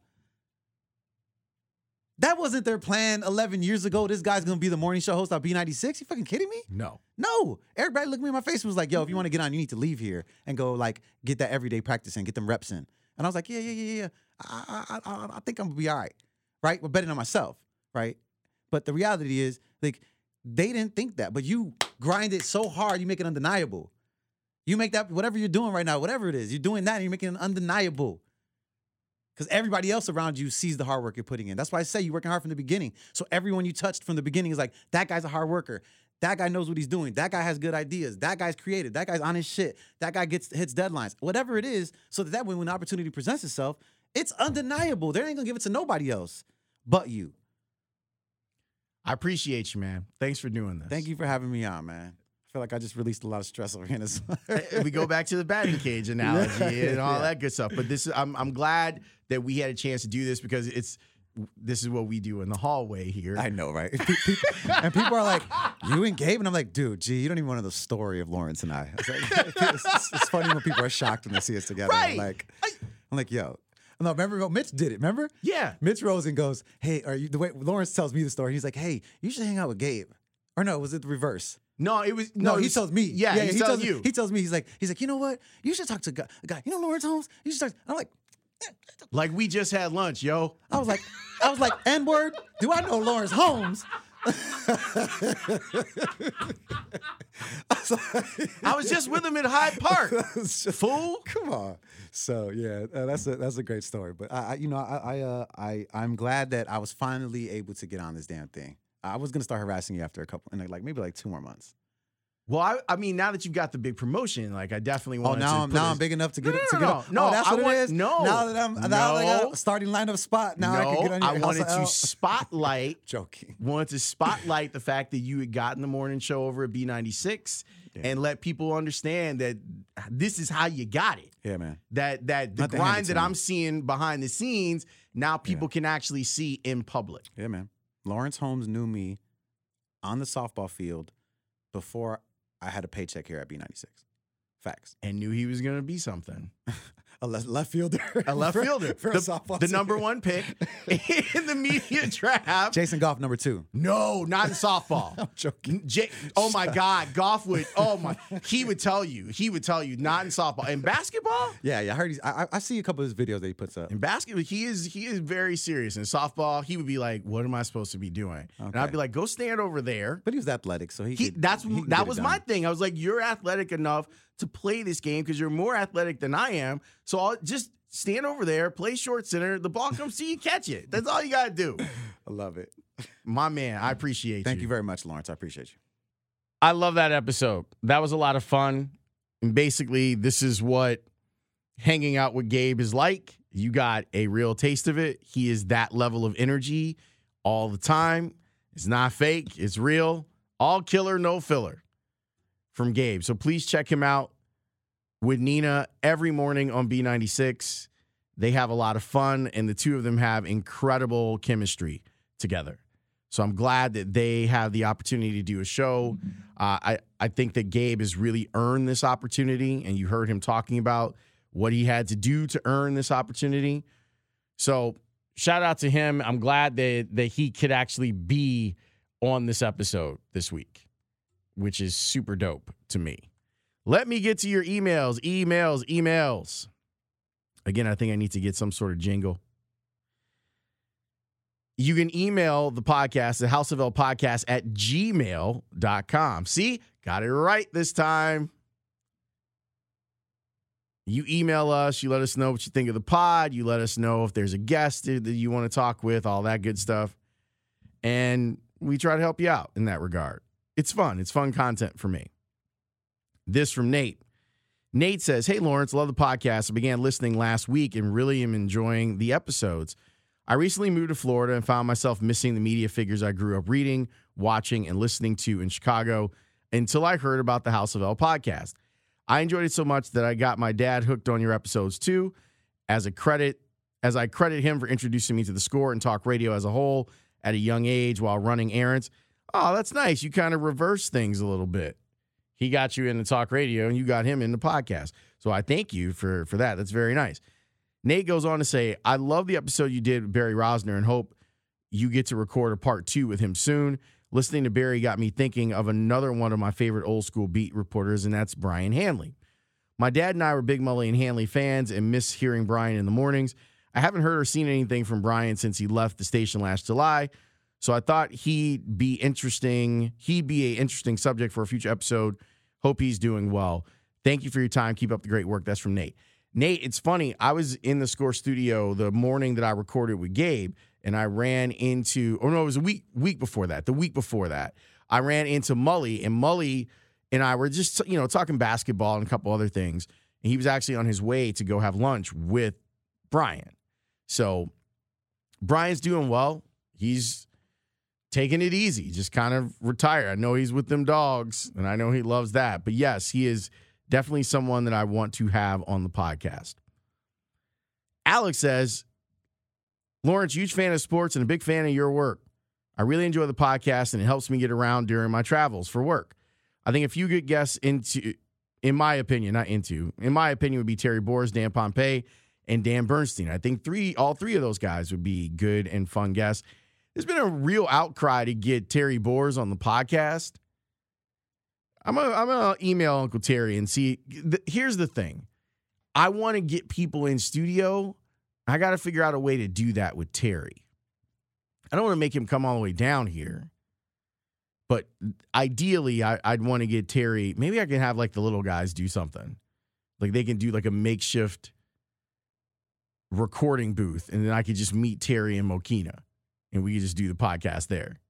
That wasn't their plan 11 years ago. This guy's gonna be the morning show host on B96. You fucking kidding me? No. No. Eric Bradley looked me in my face and was like, yo, if you want to get on, you need to leave here and go like get that everyday practice in, get them reps in. And I was like, yeah, yeah, yeah, yeah. I, I, I, I think I'm gonna be all right. Right? But betting on myself, right? But the reality is, like, they didn't think that. But you grind it so hard, you make it undeniable. You make that whatever you're doing right now, whatever it is, you're doing that and you're making it undeniable. Because everybody else around you sees the hard work you're putting in. That's why I say you're working hard from the beginning. So everyone you touched from the beginning is like, that guy's a hard worker. That guy knows what he's doing. That guy has good ideas. That guy's creative. That guy's on his shit. That guy gets hits deadlines. Whatever it is, so that, that way when the opportunity presents itself, it's undeniable. They ain't gonna give it to nobody else but you. I appreciate you, man. Thanks for doing this. Thank you for having me on, man. I feel like I just released a lot of stress over here. we go back to the batting cage analogy and all Yeah. that good stuff. But this is I'm I'm glad that we had a chance to do this because it's this is what we do in the hallway here. I know, right? And people are like, "You and Gabe," and I'm like, "Dude, gee, you don't even want to know the story of Lawrence and I." It's, like, it's, it's funny when people are shocked when they see us together. Right. I'm like, I- I'm like, "Yo." No, remember Mitch did it. Remember? yeah. Mitch Rosen goes, "Hey, are you?" The way Lawrence tells me the story, he's like, "Hey, you should hang out with Gabe." Or no, was it the reverse? No, it was No, no. it he was- tells me. Yeah, he, he tells tells you. He tells me he's like, he's like, you know what? You should talk to a guy. A guy. You know Lawrence Holmes. You should talk. I'm like, like we just had lunch, yo. I was like, I was like, N word. Do I know Lawrence Holmes? Was I was just with him in Hyde Park. Just- Fool. Come on. So yeah, uh, that's a that's a great story. But I, I you know, I I uh, I I'm glad that I was finally able to get on this damn thing. I was gonna start harassing you after a couple, and like maybe like two more months. Well, I, I mean, now that you've got the big promotion, like I definitely want. Oh, now to I'm now I'm big enough to get No, it to no, get no, no, oh, that's I what want- it is. no, now that I'm now that I got no. a starting lineup spot, now I no, can get on. I wanted to out. spotlight Joking. wanted to spotlight the fact that you had gotten the morning show over at B96 and let people understand that this is how you got it. Yeah, man. That that the Not to hand it grind that. I'm seeing behind the scenes now people can actually see in public. Yeah, man. Lawrence Holmes knew me on the softball field before I had a paycheck here at B96. Facts. And knew he was gonna be something. a left, left fielder, a left fielder, for a the, the number one pick in the media draft. Jason Goff, number two. No, not in softball. I'm joking. J- oh my God, Goff would. Oh my, he would tell you. He would tell you not in softball. In basketball, Yeah, yeah. I heard. He's, I, I- see a couple of his videos that he puts up. in basketball, he is he is very serious. In softball, he would be like, "What am I supposed to be doing?" And I'd be like, "Go stand over there." But he was athletic, so he. He, could- that's he that was my thing. I was like, "You're athletic enough to play this game because you're more athletic than I am. So I'll just stand over there, play short center. The ball comes to you, catch it. That's all you gotta do." I love it. My man, I appreciate you. Thank you. you very much, Lawrence. I appreciate you. I love that episode. That was a lot of fun. And basically, this is what hanging out with Gabe is like. You got a real taste of it. He is that level of energy all the time. It's not fake, it's real. All killer, no filler from Gabe. So please check him out with Nina every morning on B96. They have a lot of fun, and the two of them have incredible chemistry together. So I'm glad that they have the opportunity to do a show. Uh, I I think that Gabe has really earned this opportunity, and you heard him talking about what he had to do to earn this opportunity. So shout out to him. I'm glad that that he could actually be on this episode this week, which is super dope to me. Let me get to your emails, emails, emails. Again, I think I need to get some sort of jingle. You can email the podcast, the House of L podcast at gmail.com. See, got it right this time. You email us, you let us know what you think of the pod, you let us know if there's a guest that you want to talk with, all that good stuff. And we try to help you out in that regard. It's fun, it's fun content for me. This from Nate. Nate says, Hey, Lawrence, love the podcast. I began listening last week and really am enjoying the episodes. I recently moved to Florida and found myself missing the media figures I grew up reading, watching, and listening to in Chicago until I heard about the House of L podcast. I enjoyed it so much that I got my dad hooked on your episodes too. As a credit, as I credit him for introducing me to the score and talk radio as a whole at a young age while running errands. Oh, that's nice. You kind of reverse things a little bit. He got you into talk radio and you got him into podcast. So I thank you for for that. That's very nice. Nate goes on to say, I love the episode you did with Barry Rozner and hope you get to record a part two with him soon. Listening to Barry got me thinking of another one of my favorite old school beat reporters, and that's Brian Hanley. My dad and I were big Mully and Hanley fans and miss hearing Brian in the mornings. I haven't heard or seen anything from Brian since he left the station last July, so I thought he'd be interesting. He'd be a interesting subject for a future episode. Hope he's doing well. Thank you for your time. Keep up the great work. That's from Nate. Nate, it's funny. I was in the score studio the morning that I recorded with Gabe, and I ran into. Oh no, it was a week week before that. The week before that, I ran into Mully, and Mully and I were just you know talking basketball and a couple other things. And he was actually on his way to go have lunch with Brian. So Brian's doing well. He's taking it easy, just kind of retired. I know he's with them dogs, and I know he loves that. But yes, he is definitely someone that I want to have on the podcast. Alex says, Lawrence, huge fan of sports and a big fan of your work. I really enjoy the podcast and it helps me get around during my travels for work. I think a few good guests into, in my opinion, not into, in my opinion, would be Terry Boers, Dan Pompei, and Dan Bernstein. I think three, all three of those guys would be good and fun guests. There's been a real outcry to get Terry Boers on the podcast. I'm gonna, I'm gonna email Uncle Terry and see. th- Here's the thing, I want to get people in studio. I got to figure out a way to do that with Terry. I don't want to make him come all the way down here, but ideally, I, I'd want to get Terry. Maybe I can have like the little guys do something, like they can do like a makeshift recording booth, and then I could just meet Terry and Mokena, and we could just do the podcast there.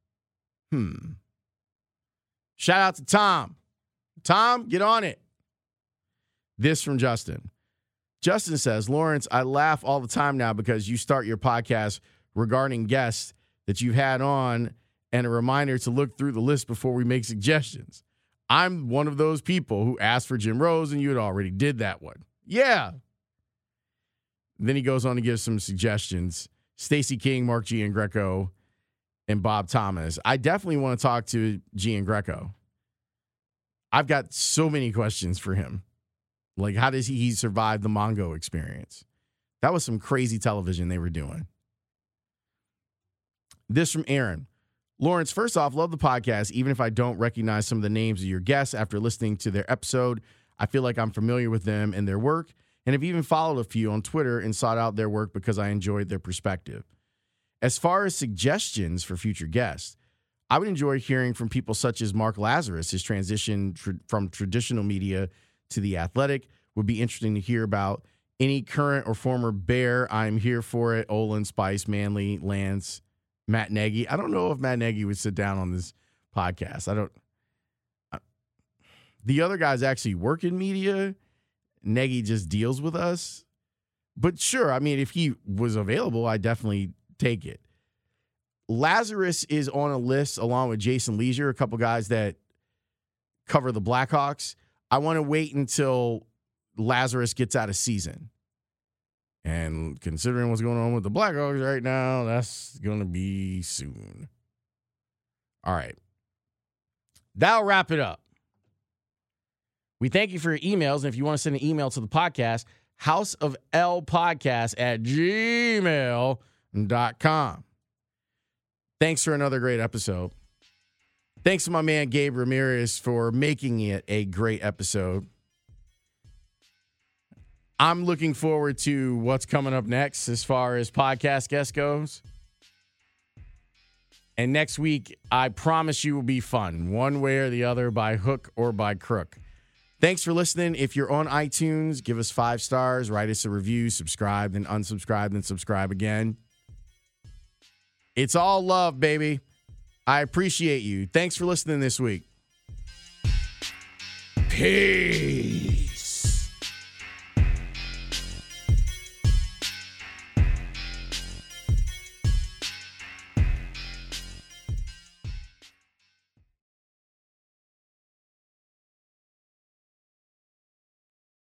Hmm. Shout out to Tom. Tom, get on it. This from Justin. Justin says, Lawrence, I laugh all the time now because you start your podcast regarding guests that you've had on and a reminder to look through the list before we make suggestions. I'm one of those people who asked for Jim Rose and you had already did that one. Yeah. Then he goes on to give some suggestions. Stacey King, Mark Giangreco, and Bob Thomas. I definitely want to talk to Giangreco. I've got so many questions for him. Like, how does he, he survive the Mongo experience? That was some crazy television they were doing. This from Aaron. Lawrence, first off, love the podcast. Even if I don't recognize some of the names of your guests after listening to their episode, I feel like I'm familiar with them and their work, and have even followed a few on Twitter and sought out their work because I enjoyed their perspective. As far as suggestions for future guests, I would enjoy hearing from people such as Mark Lazerus. His transition tr- from traditional media to the athletic would be interesting to hear about. Any current or former Bear, I'm here for it. Olin, Spice, Manley, Lance, Matt Nagy. I don't know if Matt Nagy would sit down on this podcast. I don't. I, the other guys actually work in media. Nagy just deals with us. But sure, I mean, if he was available, I definitely take it. Lazerus is on a list along with Jason Lieser, a couple guys that cover the Blackhawks. I want to wait until Lazerus gets out of season. And considering what's going on with the Blackhawks right now, that's going to be soon. All right. That'll wrap it up. We thank you for your emails. And if you want to send an email to the podcast, House of L Podcast at gmail.com. Thanks for another great episode. Thanks to my man Gabe Ramirez for making it a great episode. I'm looking forward to what's coming up next as far as podcast guest goes. And next week, I promise you will be fun, one way or the other, by hook or by crook. Thanks for listening. If you're on iTunes, give us five stars, write us a review, subscribe, then unsubscribe, then subscribe again. It's all love, baby. I appreciate you. Thanks for listening this week. Peace.